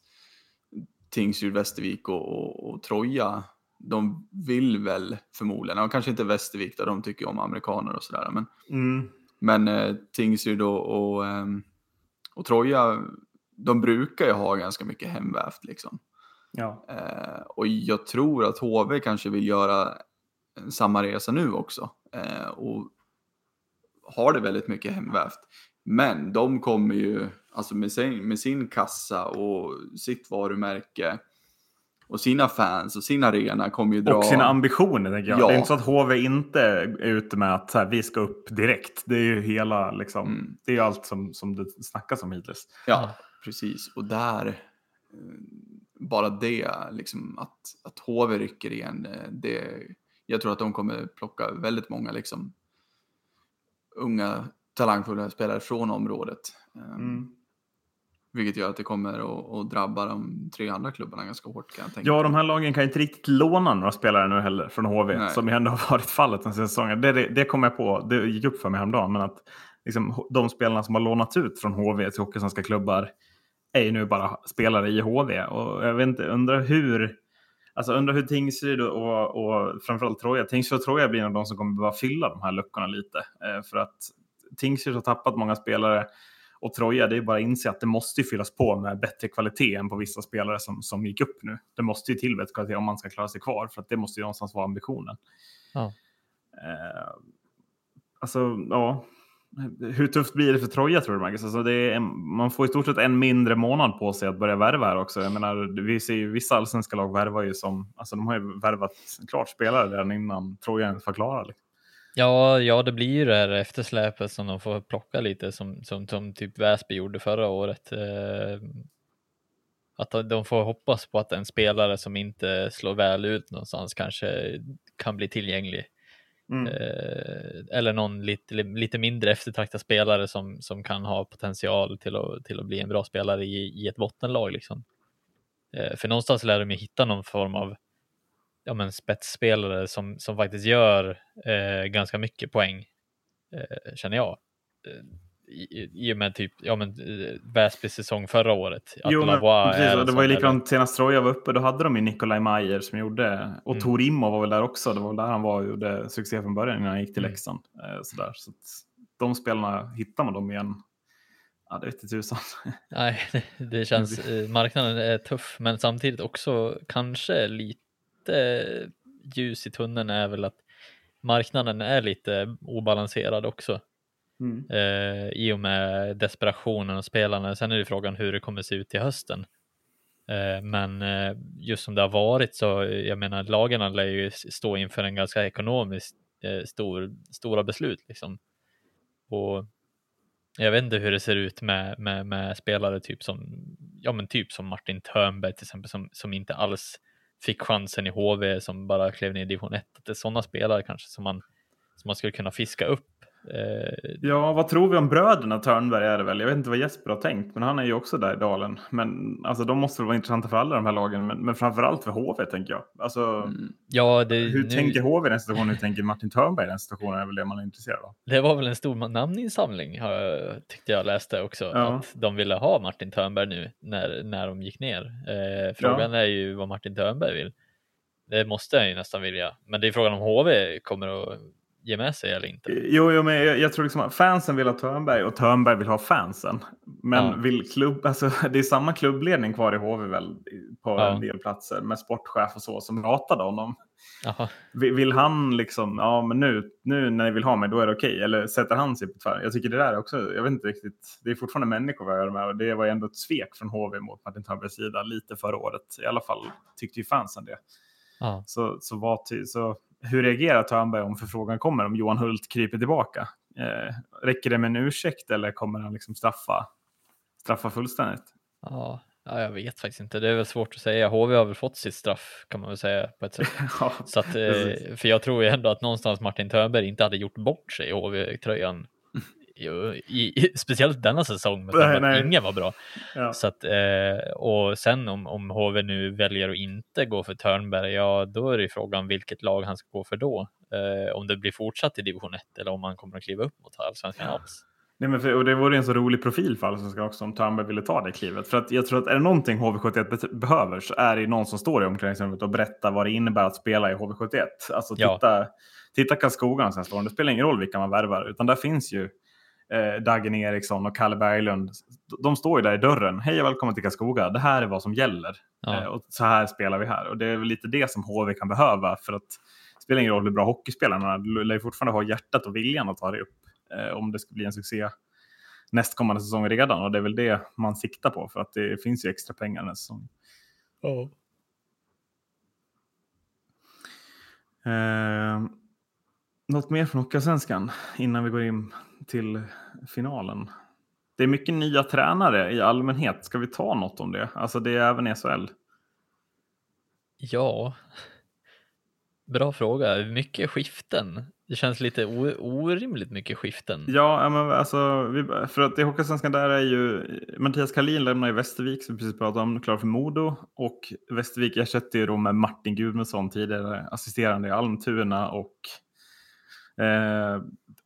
C: Tingsryd, Västervik och, och, och Troja, de vill väl förmodligen, och kanske inte Västervik där de tycker om amerikaner och sådär, men,
A: Mm.
C: men eh, Tingsryd och, och, ehm, och Troja, de brukar ju ha ganska mycket hemvävt liksom.
A: Ja.
C: Eh, och jag tror att HV kanske vill göra samma resa nu också. Eh, och har det väldigt mycket hemvävt. Men de kommer ju, alltså med sin, med sin kassa och sitt varumärke och sina fans och sin arena kommer ju dra...
A: Och sina ambitioner, tänker jag.
C: Ja.
A: Det är inte så att HV inte är ute med att så här, vi ska upp direkt. Det är ju hela, liksom,
C: Mm.
A: det är ju allt som, som det snackas om hittills.
C: Ja, precis. Och där, eh, bara det, liksom att, att HV rycker igen, eh, det, jag tror att de kommer plocka väldigt många liksom, unga talangfulla spelare från området. Eh,
A: Mm.
C: Vilket gör att det kommer att, att drabba de tre andra klubbarna ganska hårt kan jag tänka
A: Ja, de här lagen kan inte riktigt låna några spelare nu heller från HV,
C: Nej.
A: som ju ändå har varit fallet den senaste säsongen. Det, det, det kom jag på, det gick upp för mig häromdagen, men att liksom, de spelarna som har lånats ut från HV till Hockeysvenska klubbar är ju nu bara spelare i HV. Och jag vet inte, undrar hur, alltså undrar hur Tingsryd och, och framförallt Troja, Tingsryd och Troja blir nog de som kommer behöva fylla de här luckorna lite. Eh, för att Tingsryd har tappat många spelare och Troja, det är bara att inse att det måste fyllas på med bättre kvalitet än på vissa spelare som, som gick upp nu. Det måste ju till bättre kvalitet om man ska klara sig kvar, för att det måste ju någonstans vara ambitionen.
B: Ja.
A: Eh, alltså, ja. Hur tufft blir det för Troja tror du, Marcus? Alltså det är en, man får i stort sett en mindre månad på sig att börja värva här också. Jag menar, vi ser ju vissa allsvenska lag värvar ju som, alltså de har ju värvat klart spelare redan innan Troja ens var klara. Liksom.
B: Ja, ja, det blir ju det här eftersläpet som de får plocka lite som, som, som typ Väsby gjorde förra året. Eh, att de får hoppas på att en spelare som inte slår väl ut någonstans kanske kan bli tillgänglig.
A: Mm.
B: Eh, eller någon lite, lite mindre eftertraktad spelare som, som kan ha potential till att, till att bli en bra spelare i, i ett bottenlag. Liksom. Eh, för någonstans lär de ju hitta någon form av ja, men spetsspelare som, som faktiskt gör eh, ganska mycket poäng, eh, känner jag. Eh, i, I och med typ, ja men eh, Väsby säsong förra året. Att
A: Jo, men, precis, det var ju likadant senast Troja var uppe. Då hade de ju Nikolaj Mayer som gjorde, och
B: Mm.
A: Tor Immo var väl där också. Det var väl där han var och gjorde succé från början innan han gick till
B: Mm.
A: Leksand. Eh, sådär. Så de spelarna, hittar man dem igen? Ja, det vete tusan.
B: Nej, det, det känns, eh, marknaden är tuff, men samtidigt också kanske lite ljus i tunneln är väl att marknaden är lite obalanserad också.
A: Mm.
B: eh, i och med desperationen och spelarna. Sen är det frågan hur det kommer se ut till hösten. Eh, men eh, just som det har varit så, jag menar, lagarna lär ju stå inför en ganska ekonomiskt eh, stor, stora beslut liksom. Och jag vet inte hur det ser ut med, med, med spelare typ som, ja men typ som Martin Törnberg till exempel, som, som inte alls fick chansen i HV, som bara klev ner i division 1. Att det är sådana spelare kanske som man, som man skulle kunna fiska upp. Eh,
A: Ja, vad tror vi om bröderna Törnberg är det väl? Jag vet inte vad Jesper har tänkt, men han är ju också där i dalen. Men alltså, de måste väl vara intressanta för alla de här lagen, men, men framförallt för HV tänker jag. Alltså,
C: Mm.
B: Ja, det,
A: hur
B: nu,
A: tänker HV i den situationen? Hur tänker Martin Törnberg i den situationen? är väl det man är intresserad av.
B: det var väl en stor namninsamling tyckte jag läste också.
A: Ja.
B: Att de ville ha Martin Törnberg nu när, när de gick ner. Eh, frågan är ju vad Martin Törnberg vill. Det måste han ju nästan vilja. Men det är frågan om HV kommer att ge med sig eller inte.
A: Jo, jo men jag, jag tror liksom att fansen vill ha Törnberg och Törnberg vill ha fansen. Men
B: Ja.
A: vill klubb, alltså, det är samma klubbledning kvar i HV väl på
B: Ja.
A: en del platser med sportchef och så som ratade honom.
B: Jaha.
A: Vill, han liksom, ja men nu, nu när ni vill ha mig då är det okej. Eller sätter han sig på tvär? Jag tycker det där är också, jag vet inte riktigt, det är fortfarande människor har att göra med och det var ju ändå ett svek från HV mot Martin Törnbergs sida lite förra året. I alla fall tyckte ju fansen det.
B: Ja.
A: Så, så, vad ty, så hur reagerar Törnberg om förfrågan kommer om Johan Hult kryper tillbaka? Eh, räcker det med en ursäkt eller kommer han liksom straffa, straffa fullständigt?
B: Ja, ja, jag vet faktiskt inte. Det är väl svårt att säga. HV har väl fått sitt straff kan man väl säga på ett sätt.
A: ja,
B: Så att, eh, för jag tror ju ändå att någonstans Martin Törnberg inte hade gjort bort sig i HV-tröjan. I, i, speciellt denna säsong med
A: Nej, nej.
B: ingen var bra.
A: ja.
B: Så att, eh, och sen om, om HV nu väljer att inte gå för Törnberg, ja då är det frågan vilket lag han ska gå för då. Eh, om det blir fortsatt i division 1 eller om han kommer att kliva upp mot allsvenskan
A: Ja.
B: alls.
A: Nej, men för, och det vore en så rolig profil för Allsvenskan också om Törnberg ville ta det klivet. För att jag tror att är det någonting HV71 be- behöver så är det någon som står i omklädningsrummet och berättar vad det innebär att spela i HV71. Alltså
B: Ja.
A: titta, titta Karlskoga sen står Det spelar ingen roll vilka man värvar utan där finns ju eh, Dagen Eriksson och Kalle Berglund. De står ju där i dörren. Hej och välkommen till Karlskoga. Det här är vad som gäller.
B: Ja.
A: Eh, och så här spelar vi här. Och det är väl lite det som HV kan behöva för att det spelar ingen roll hur bra hockeyspelarna är. Du lär ju fortfarande ha hjärtat och viljan att ta det upp eh, om det ska bli en succé nästkommande säsong redan. Och det är väl det man siktar på för att det finns ju extra pengar nästa säsong. Eh, något mer från Hockeyallsvenskan innan vi går in till finalen? Det är mycket nya tränare i allmänhet. Ska vi ta något om det? Alltså det är även i SHL.
B: Ja, bra fråga. Mycket skiften Det känns lite orimligt mycket skiften.
A: Ja, men alltså, vi, för att det Hockeyallsvenskan där är ju Mattias Kalin lämnar i Västervik som vi precis pratade om, klar för Modo och Västervik ersätter ju då med Martin Gudmundsson tidigare assisterande i Almtuna och eh,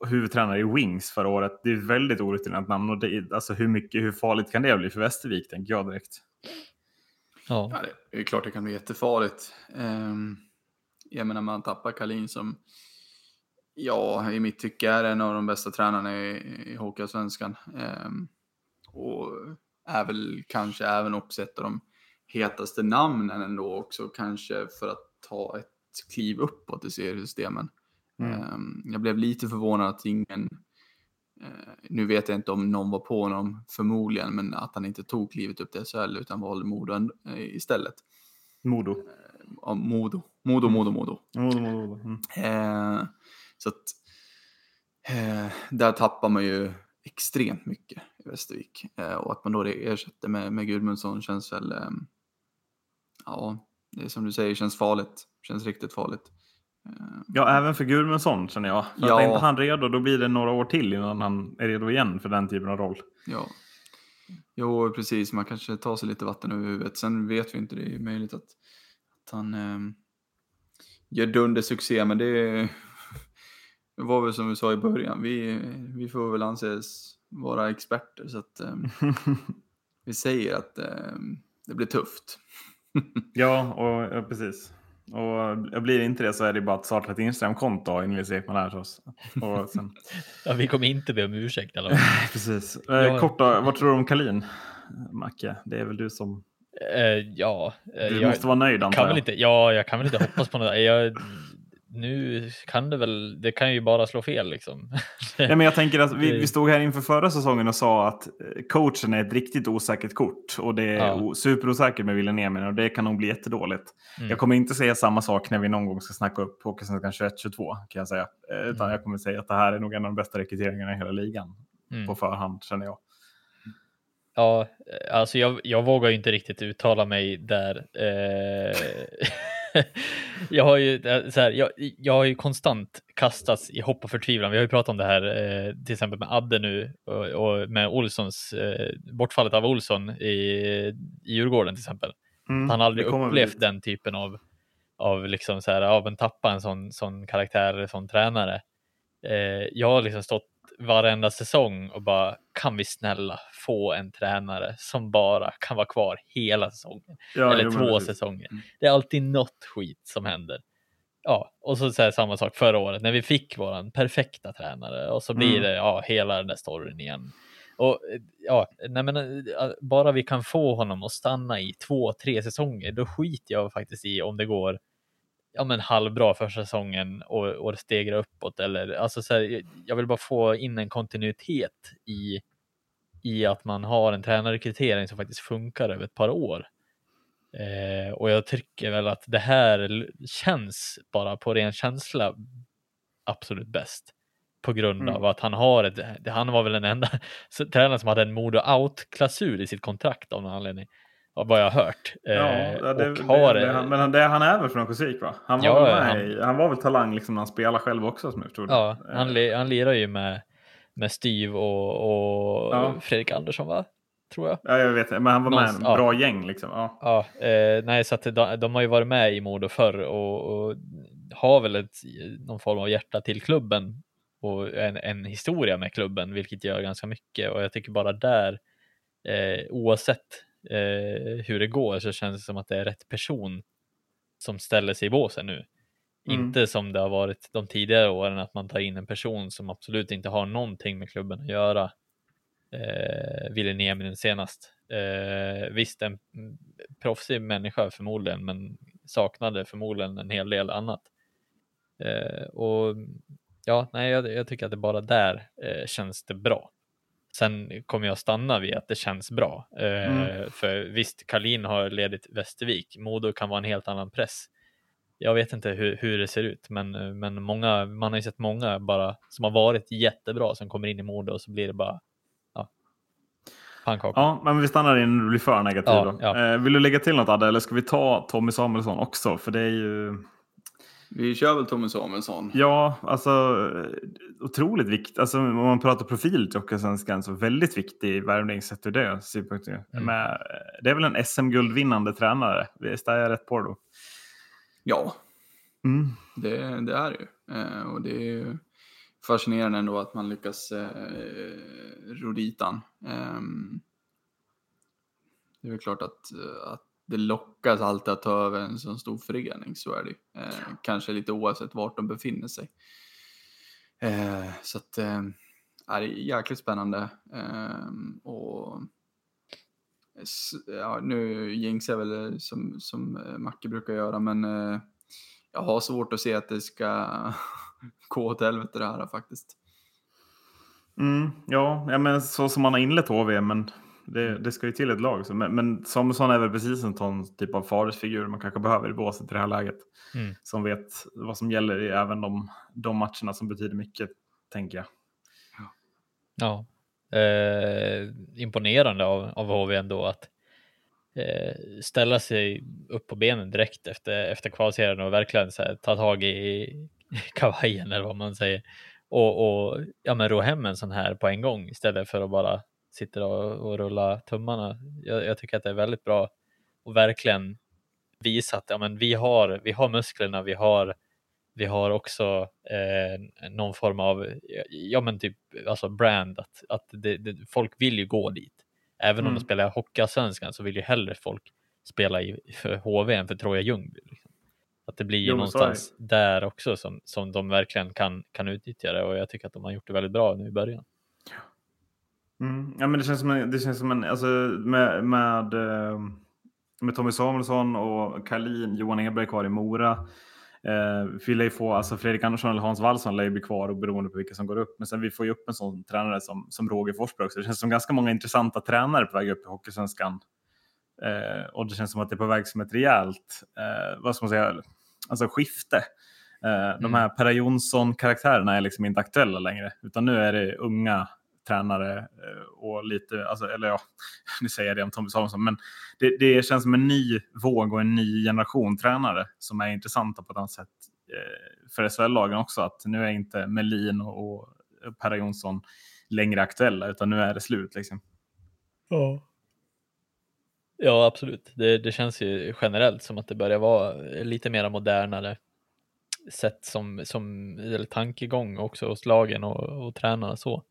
A: huvudtränare i Wings förra året. Det är ett väldigt orutinerat namn och det, är- alltså hur mycket, hur farligt kan det bli för Västervik tänker jag direkt.
B: Ja.
C: Ja, det är klart det kan bli jättefarligt. Um, jag menar man tappar Kalin som, ja, i mitt tycke är en av de bästa tränarna i, i Hockeyallsvenskan. Um, och är väl kanske även också ett av de hetaste namnen ändå också, kanske för att ta ett kliv uppåt i seriesystemen.
A: Mm.
C: Ehm, Jag blev lite förvånad att ingen, eh, nu vet jag inte om någon var på honom förmodligen, men att han inte tog klivet upp till SHL utan valde Modo eh, istället.
A: Modo.
C: Ja, Modo, Modo, Modo, Modo.
A: Modo, Modo, Modo. Mm.
C: Eh, så att eh, där tappar man ju extremt mycket i Västervik. Eh, och att man då ersätter med, med Gudmundsson känns väl, eh, ja, det är som du säger, känns farligt. Känns riktigt farligt. Eh,
A: Ja, även för Gudmundsson känner jag. För
C: Ja.
A: att är inte han redo, då blir det några år till innan han är redo igen för den typen av roll.
C: Ja. Jo, precis. Man kanske tar sig lite vatten över huvudet. Sen vet vi inte. Det är möjligt att, att han eh, gör dundersuccé, men det, det var väl som vi sa i början. Vi, vi får väl anses vara experter, så att eh, vi säger att eh, det blir tufft.
A: Ja, och, ja, precis. Och blir det inte det så är det bara att starta ett Instagram-konto och Ekman här till oss. Och sen,
B: Ja, vi kommer inte be om ursäkt fall.
A: precis. Eh,
B: Ja.
A: Kort då, vad tror du om Kalin? Macke, det är väl du som...
B: Eh, ja, eh,
A: Du
B: jag
A: måste vara nöjd antar
B: kan
A: jag.
B: inte, ja, jag kan väl inte hoppas på något. Jag, nu kan det väl, det kan ju bara slå fel liksom.
A: Ja, men jag tänker att vi, vi stod här inför förra säsongen och sa att eh, coachen är ett riktigt osäkert kort. Och det är
B: Ja.
A: superosäkert med Wille Niemen och det kan nog bli jättedåligt.
B: Mm.
A: Jag kommer inte säga samma sak när vi någon gång ska snacka upp Hockeysvenskan 21-22 kan jag säga. Eh, Utan
B: Mm.
A: jag kommer säga att det här är nog en av de bästa rekryteringarna i hela ligan.
B: Mm.
A: På förhand känner jag.
B: Ja, alltså jag, jag vågar ju inte riktigt uttala mig där. Eh, jag har ju eh, så här, jag, jag har ju konstant kastats i hopp och förtvivlan. Vi har ju pratat om det här eh, till exempel med Adde nu och, och med Olssons eh, bortfallet av Olsson i, i Djurgården till exempel.
A: Mm,
B: Han har aldrig upplevt den typen av av liksom så här, av en tappa en sån, sån karaktär, sån tränare. Eh, jag har liksom stått varenda säsong och bara kan vi snälla få en tränare som bara kan vara kvar hela säsongen
A: Ja,
B: eller två säsonger.
C: Mm.
B: Det är alltid något skit som händer. Ja, och så, så här, samma sak förra året när vi fick våran perfekta tränare och så blir
A: Mm.
B: det ja, hela den där storyn igen. Och ja, nej men bara vi kan få honom att stanna i två, tre säsonger, då skiter jag faktiskt i om det går ja, men halvbra första säsongen och, och det stegrar uppåt eller alltså så här, jag vill bara få in en kontinuitet i i att man har en tränarrekrytering som faktiskt funkar över ett par år. Eh, och jag tycker väl att det här känns bara på ren känsla absolut bäst. På grund
A: Mm.
B: av att han har ett, han var väl den enda tränaren som hade en mode out-klausul i sitt kontrakt av någon anledning. Av vad jag har hört. Eh,
A: Ja, ja, det,
B: och
A: det,
B: har,
A: det, han- men han- det, han är väl från Örnsköldsvik va? Han var,
B: Ja,
A: väl med
B: han-
A: i, han var väl talang liksom när han spelade själv också som jag förstod
B: ja, han,
A: Eh,
B: li, han lirar ju med, med Steve och, och
A: Ja.
B: Fredrik Andersson va? Tror jag.
A: Ja, jag vet. Men han var med i
B: Någonstans-
A: en
B: ja.
A: bra gäng liksom. Ja.
B: Ja, eh, nej, så att de, de har ju varit med i Modo förr och, och har väl ett, någon form av hjärta till klubben och en, en historia med klubben, vilket gör ganska mycket. Och jag tycker bara där, eh, oavsett eh, hur det går, så känns det som att det är rätt person som ställer sig i båsen nu.
A: Mm.
B: Inte som det har varit de tidigare åren, att man tar in en person som absolut inte har någonting med klubben att göra. Eh, Ville senast. Eh, visst, en proffsig människa förmodligen, men saknade förmodligen en hel del annat. Eh, och ja, nej, jag, jag tycker att det bara där eh, känns det bra. Sen kommer jag stanna vid att det känns bra. Eh,
A: Mm.
B: För visst, Kalin har ledit Västervik. Modo kan vara en helt annan press. Jag vet inte hur, hur det ser ut, men, men många, man har ju sett många bara som har varit jättebra som kommer in i Modo och så blir det bara ja, pannkaka.
A: ja, men vi stannar innan du blir för negativ.
B: Ja,
A: då.
B: ja.
A: Eh, vill du lägga till något Adde, eller ska vi ta Tommy Samuelsson också? För det är ju...
C: Vi kör väl Tommy Samuelsson.
A: Ja, alltså otroligt viktigt. Alltså, om man pratar profil till Hockeyallsvenskan så väldigt viktig värvning sett ur det synpunkten.
B: Mm.
A: Men, det är väl en SM-guldvinnande tränare. Visst är jag rätt på då?
C: Ja,
A: Mm.
C: det, det är det ju. Eh, och det är ju fascinerande ändå att man lyckas eh, ro dit han. Ehm, det är väl klart att, eh, att det lockas alltid att ta över en sån stor förening, så är det eh, Kanske lite oavsett vart de befinner sig. Eh, så att eh, ja, det är jäkligt spännande. Ehm, och ja, nu jinxar jag väl som, som eh, Macke brukar göra, men eh, jag har svårt att se att det ska gå åt helvete det här faktiskt.
A: Mm, ja, ja, men så som man har inlett HV, men det, det ska ju till ett lag. Så, men, men Samuelsson är väl precis en sån typ av fadersfigur man kanske behöver i båset i det här läget.
B: Mm.
A: Som vet vad som gäller i även de, de matcherna som betyder mycket, tänker jag.
B: Ja, eh, imponerande av, av HV ändå att eh, ställa sig upp på benen direkt efter, efter kvalserien och verkligen så här, ta tag i kavajen eller vad man säger och, och ja, men ro hem en sån här på en gång istället för att bara sitta och, och rulla tummarna. Jag, jag tycker att det är väldigt bra och verkligen visa att ja, men vi, har, vi har musklerna, vi har vi har också eh, någon form av, ja men typ alltså brand, att, att det, det, folk vill ju gå dit. Även om
A: Mm.
B: de spelar Hockeyallsvenskan så vill ju hellre folk spela i, för HV än för Troja Ljungby. Liksom. Att det blir
A: Jo,
B: någonstans där också som, som de verkligen kan, kan utnyttja det och jag tycker att de har gjort det väldigt bra nu i början.
A: Mm. Ja, men det känns som en, det känns som en alltså med, med, eh, med Tommy Samuelsson och Karlin, Johan Eberg kvar i Mora. Eh, vi lär få, alltså Fredrik Andersson eller Hans Wallson lär ju bli kvar och beroende på vilka som går upp. Men sen vi får ju upp en sån tränare som, som Roger Forsberg också. Det känns som ganska många intressanta tränare på väg upp i Hockeysvenskan. Eh, och det känns som att det är på väg som ett rejält, eh, vad ska man säga, alltså skifte. Eh, De
B: Mm.
A: här Per Jonsson-karaktärerna är liksom inte aktuella längre, utan nu är det unga tränare eh, och lite, alltså, eller ja, nu säger jag det om Tommy Samuelsson, men det, det känns som en ny våg och en ny generation tränare som är intressanta på ett annat sätt eh, för SHL-lagen också. Att nu är inte Melin och, och Per Jonsson längre aktuella, utan nu är det slut. Liksom.
B: Ja. Ja, absolut. Det, det känns ju generellt som att det börjar vara lite mer modernare sätt som, som eller tankegång också hos lagen och, och tränarna så.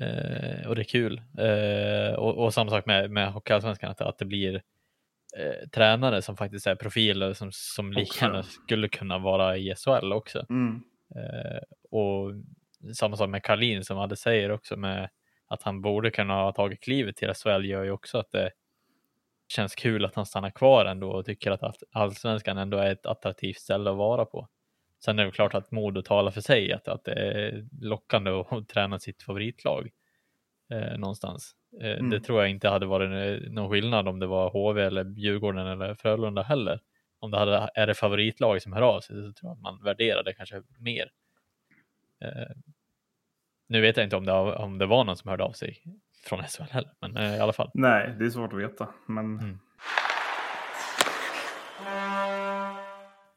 B: Eh, och det är kul. Eh, och, och samma sak med, med Hockeyallsvenskan, att, att det blir eh, tränare som faktiskt är profiler som, som lika gärna skulle kunna vara i SHL också.
A: Mm.
B: Eh, och samma sak med Karlin som hade säger också med att han borde kunna ha tagit klivet till SHL gör ju också att det känns kul att han stannar kvar ändå och tycker att all- allsvenskan ändå är ett attraktivt ställe att vara på. Sen är det klart att Modo talar för sig, att, att det är lockande att, träna sitt favoritlag eh, någonstans. Eh,
A: Mm.
B: Det tror jag inte hade varit eh, någon skillnad om det var HV eller Djurgården eller Frölunda heller. Om det hade, är det favoritlag som hör av sig så tror jag att man värderar det kanske mer. Eh, nu vet jag inte om det, om det var någon som hörde av sig från SHL heller, men eh, i alla fall.
A: Nej, det är svårt att veta. Men...
B: Mm.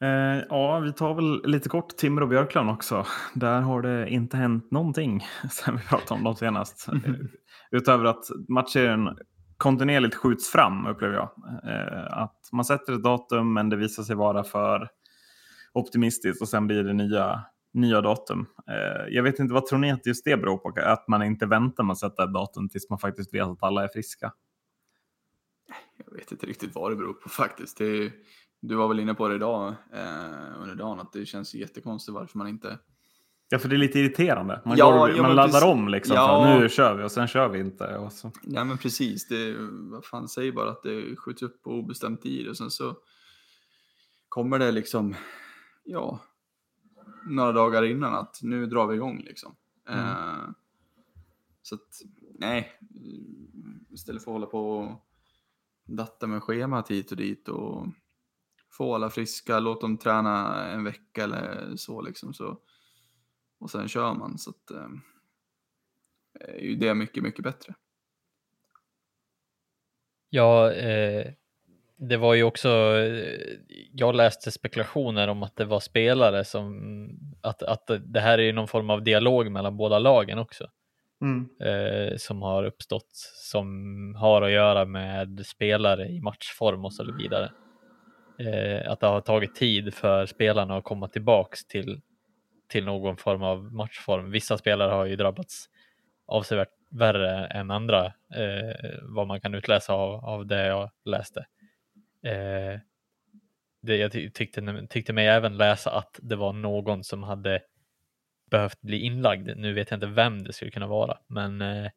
A: Eh, ja, vi tar väl lite kort Timrå och Björklund också. Där har det inte hänt någonting sen vi pratade om dem senast. Utöver att matchserien kontinuerligt skjuts fram, upplever jag. Eh, att man sätter ett datum, men det visar sig vara för optimistiskt och sen blir det nya, nya datum. Eh, jag vet inte vad tror ni att just det beror på? Att man inte väntar med att sätta ett datum tills man faktiskt vet att alla är friska.
C: Jag vet inte riktigt vad det beror på faktiskt. Det är, du var väl inne på det idag eh, under dagen att det känns jättekonstigt varför man inte...
A: Ja, för det är lite irriterande. Man,
C: Ja,
A: går,
C: ja,
A: man laddar
C: precis.
A: om liksom.
C: Ja.
A: Nu kör vi och sen kör vi inte. Och så.
C: Nej men precis, det, vad fan säger bara att det skjuts upp på obestämd tid och sen så kommer det liksom, ja, några dagar innan att nu drar vi igång liksom.
A: Mm.
C: Eh, så att, nej, istället för att hålla på och datta med schemat hit och dit och få alla friska, låt dem träna en vecka eller så liksom så och sen kör man så att eh, är ju det mycket, mycket bättre.
B: Ja, eh, det var ju också, eh, jag läste spekulationer om att det var spelare som, att, att det här är någon form av dialog mellan båda lagen också.
A: Mm.
B: Eh, som har uppstått som har att göra med spelare i matchform och så vidare. Eh, att det har tagit tid för spelarna att komma tillbaks till, till någon form av matchform. Vissa spelare har ju drabbats avsevärt värre än andra, eh, vad man kan utläsa av, av det jag läste. Eh, det, jag tyckte, tyckte mig även läsa att det var någon som hade behövt bli inlagd. Nu vet jag inte vem det skulle kunna vara, men eh,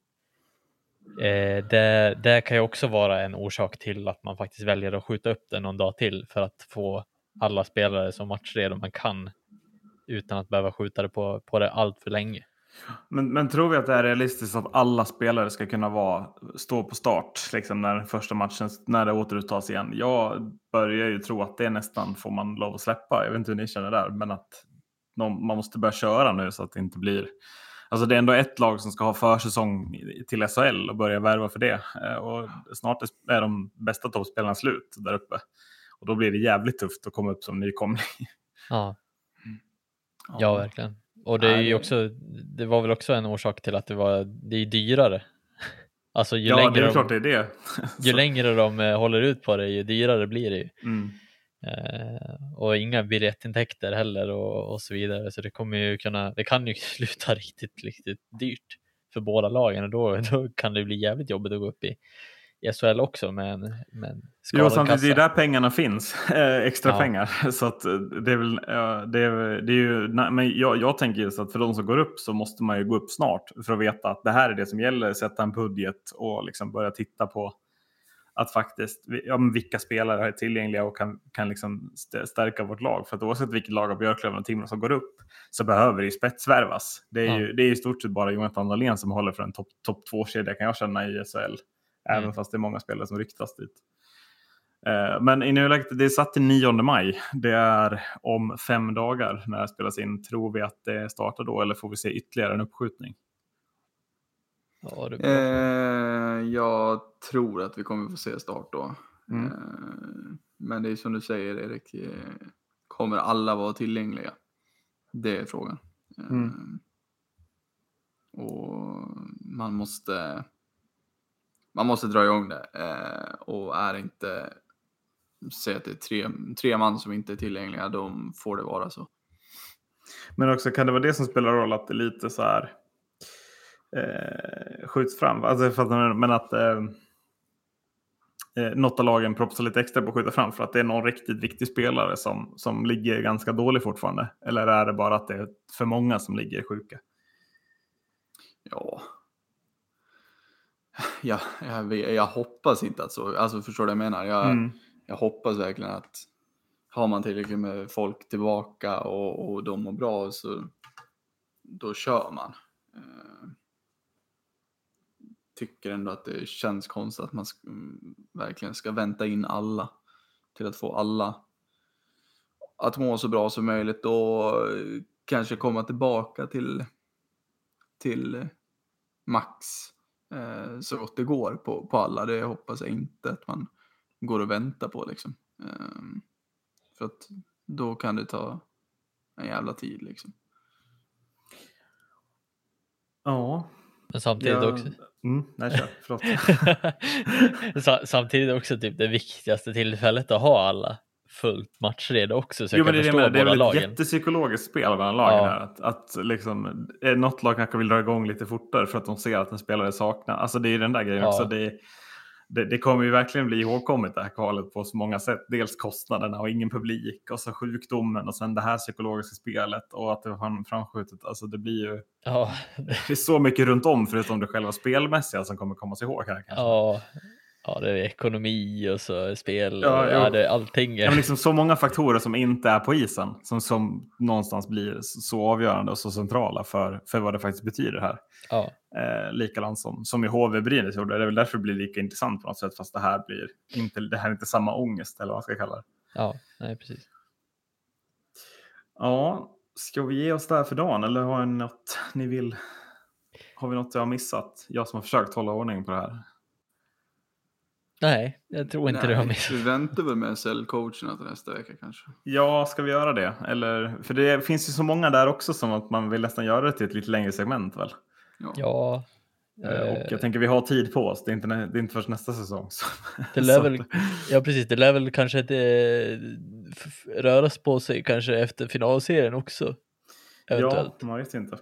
B: eh, det, det kan ju också vara en orsak till att man faktiskt väljer att skjuta upp det någon dag till för att få alla spelare så matchredo man kan utan att behöva skjuta det på, på det allt för länge.
A: Men, men tror vi att det är realistiskt att alla spelare ska kunna vara, stå på start liksom när första matchen, när det återupptas igen? Jag börjar ju tro att det nästan får man lov att släppa. Jag vet inte hur ni känner där, men att någon, man måste börja köra nu så att det inte blir... Alltså det är ändå ett lag som ska ha försäsong till SHL och börja värva för det. Eh, och snart är de bästa toppspelarna slut där uppe. Och då blir det jävligt tufft att komma upp som nykomling.
B: Ja, ja verkligen. Och det är ju också, det var väl också en orsak till att det var, det är dyrare. Alltså ju
A: ja,
B: längre
A: det är
B: de,
A: klart det är det.
B: ju längre de eh, håller ut på det, ju dyrare blir det ju.
A: Mm.
B: Eh, och inga biljettintäkter heller och, och så vidare. Så det kommer ju kunna, det kan ju sluta riktigt, riktigt dyrt för båda lagen och då, då kan det bli jävligt jobbigt att gå upp i, i SHL också med en, med en
A: Jo, samtidigt det är där pengarna finns, eh, extra
B: Ja.
A: pengar. Så att eh, det är väl, det är, det är ju, men jag, jag tänker just att för de som går upp så måste man ju gå upp snart för att veta att det här är det som gäller, sätta en budget och liksom börja titta på att faktiskt, ja, vilka spelare är tillgängliga och kan, kan liksom st- stärka vårt lag. För att oavsett vilket lag av Björklöven och Timrå som går upp så behöver det ju spetsvärvas. Det är
B: Ja.
A: ju det är i stort sett bara Jonathan Dahlén som håller för en topp top två-kedja kan jag känna i SHL. Även
B: Mm.
A: fast det är många spelare som ryktas dit. Eh, Men i nuläget, det är satt till 9 maj. Det är om fem dagar när det spelas in. Tror vi att det startar då eller får vi se ytterligare en uppskjutning?
B: Ja, det är.
C: Eh, jag tror att vi kommer få se start då.
A: Mm.
C: Eh, men det är som du säger Erik, eh, kommer alla vara tillgängliga? Det är frågan. Eh,
A: Mm.
C: Och man måste man måste dra igång det. Eh, och är inte, säg att det är tre, tre man som inte är tillgängliga, då får det vara så.
A: Men också kan det vara det som spelar roll att det lite så här eh, skjuts fram? Alltså, men att eh, eh, något av lagen propsar lite extra på att skjuta fram för att det är någon riktigt viktig spelare som, som ligger ganska dålig fortfarande? Eller är det bara att det är för många som ligger sjuka?
C: Ja. Ja, jag, vet- jag hoppas inte att så, alltså förstår du vad jag menar? Jag,
A: Mm.
C: jag hoppas verkligen att har man tillräckligt med folk tillbaka och, och de mår bra så då kör man. Tycker ändå att det känns konstigt att man sk- mm, verkligen ska vänta in alla till att få alla att må så bra som möjligt och eh, kanske komma tillbaka till till eh, max eh, så gott det går på, på alla. Det hoppas jag inte att man går och väntar på liksom. Eh, för att då kan det ta en jävla tid liksom.
A: Ja.
B: Men samtidigt
A: jag-
B: också.
A: Mm, nej, kör. Förlåt.
B: Samtidigt också typ det viktigaste tillfället att ha alla fullt matchredo också så
A: Jo, men det är, det, är väl ett jättepsykologiskt spel mellan lagen
B: Ja.
A: här. Att, att liksom, något lag kanske vill dra igång lite fortare för att de ser att en spelare saknar. Alltså det är den där grejen
B: Ja.
A: också. Det, det, det kommer ju verkligen bli ihågkommet det här kvalet på så många sätt. Dels kostnaderna och ingen publik och så sjukdomen och sen det här psykologiska spelet och att det var framskjutet. Alltså det blir ju
B: Ja,
A: det är så mycket runt om förutom det själva spelmässiga som kommer komma sig ihåg här kanske.
B: ja, ja, det är ekonomi och så spel.
A: Ja,
B: Ja, ja, det, allting.
A: Ja, men liksom så många faktorer som inte är på isen som, som någonstans blir så avgörande och så centrala för, för vad det faktiskt betyder här.
B: Ja,
A: Eh, likadant som, som i HV Brynäs gjorde. Det är väl därför det blir lika intressant på något sätt fast det här blir inte, det här är inte samma ångest eller vad man ska kalla det.
B: ja, nej precis.
A: Ja, ska vi ge oss där för dagen eller har ni något ni vill? Har vi något jag har missat? Jag som har försökt hålla ordning på det här.
B: Nej, jag tror inte det har missat.
C: Vi väntar väl med SL-coacherna till nästa vecka kanske.
A: Ja, ska vi göra det? Eller, för det finns ju så många där också som att man vill nästan göra det till ett lite längre segment väl?
C: Ja.
B: Ja,
A: Eh, Och
B: eh,
A: jag tänker vi har tid på oss, det är inte, det är inte först nästa säsong. Så.
B: det lär väl, ja precis, det lär väl kanske inte eh, röras på sig kanske efter finalserien också.
A: Ja,
B: Eventuellt.
A: man vet inte.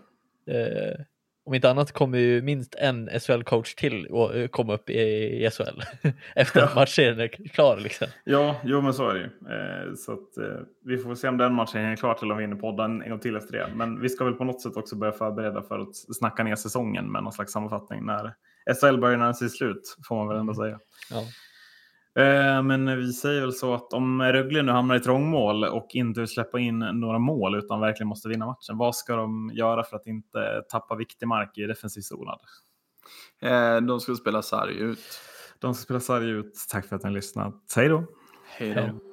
B: Eh, om inte annat kommer ju minst en SHL-coach till och eh, komma upp i, SHL efter att matchserien är klar. Liksom.
A: Ja, jo men så är det ju. Eh, så att, eh, vi får se om den matchen är klar till om vi hinner podda en, gång till efter det. Men vi ska väl på något sätt också börja förbereda för att snacka ner säsongen med någon slags sammanfattning när SHL börjar närma sig slut, får man väl ändå säga.
B: Ja.
A: Eh, men vi säger väl så att om Rögle nu hamnar i trångmål och inte vill släppa in några mål utan verkligen måste vinna matchen, vad ska de göra för att inte tappa viktig mark i defensiv zonad?
C: Eh, de ska spela sarg ut.
A: De ska spela sarg ut. Tack för att ni har lyssnat. Hej då!
C: Hej
B: då.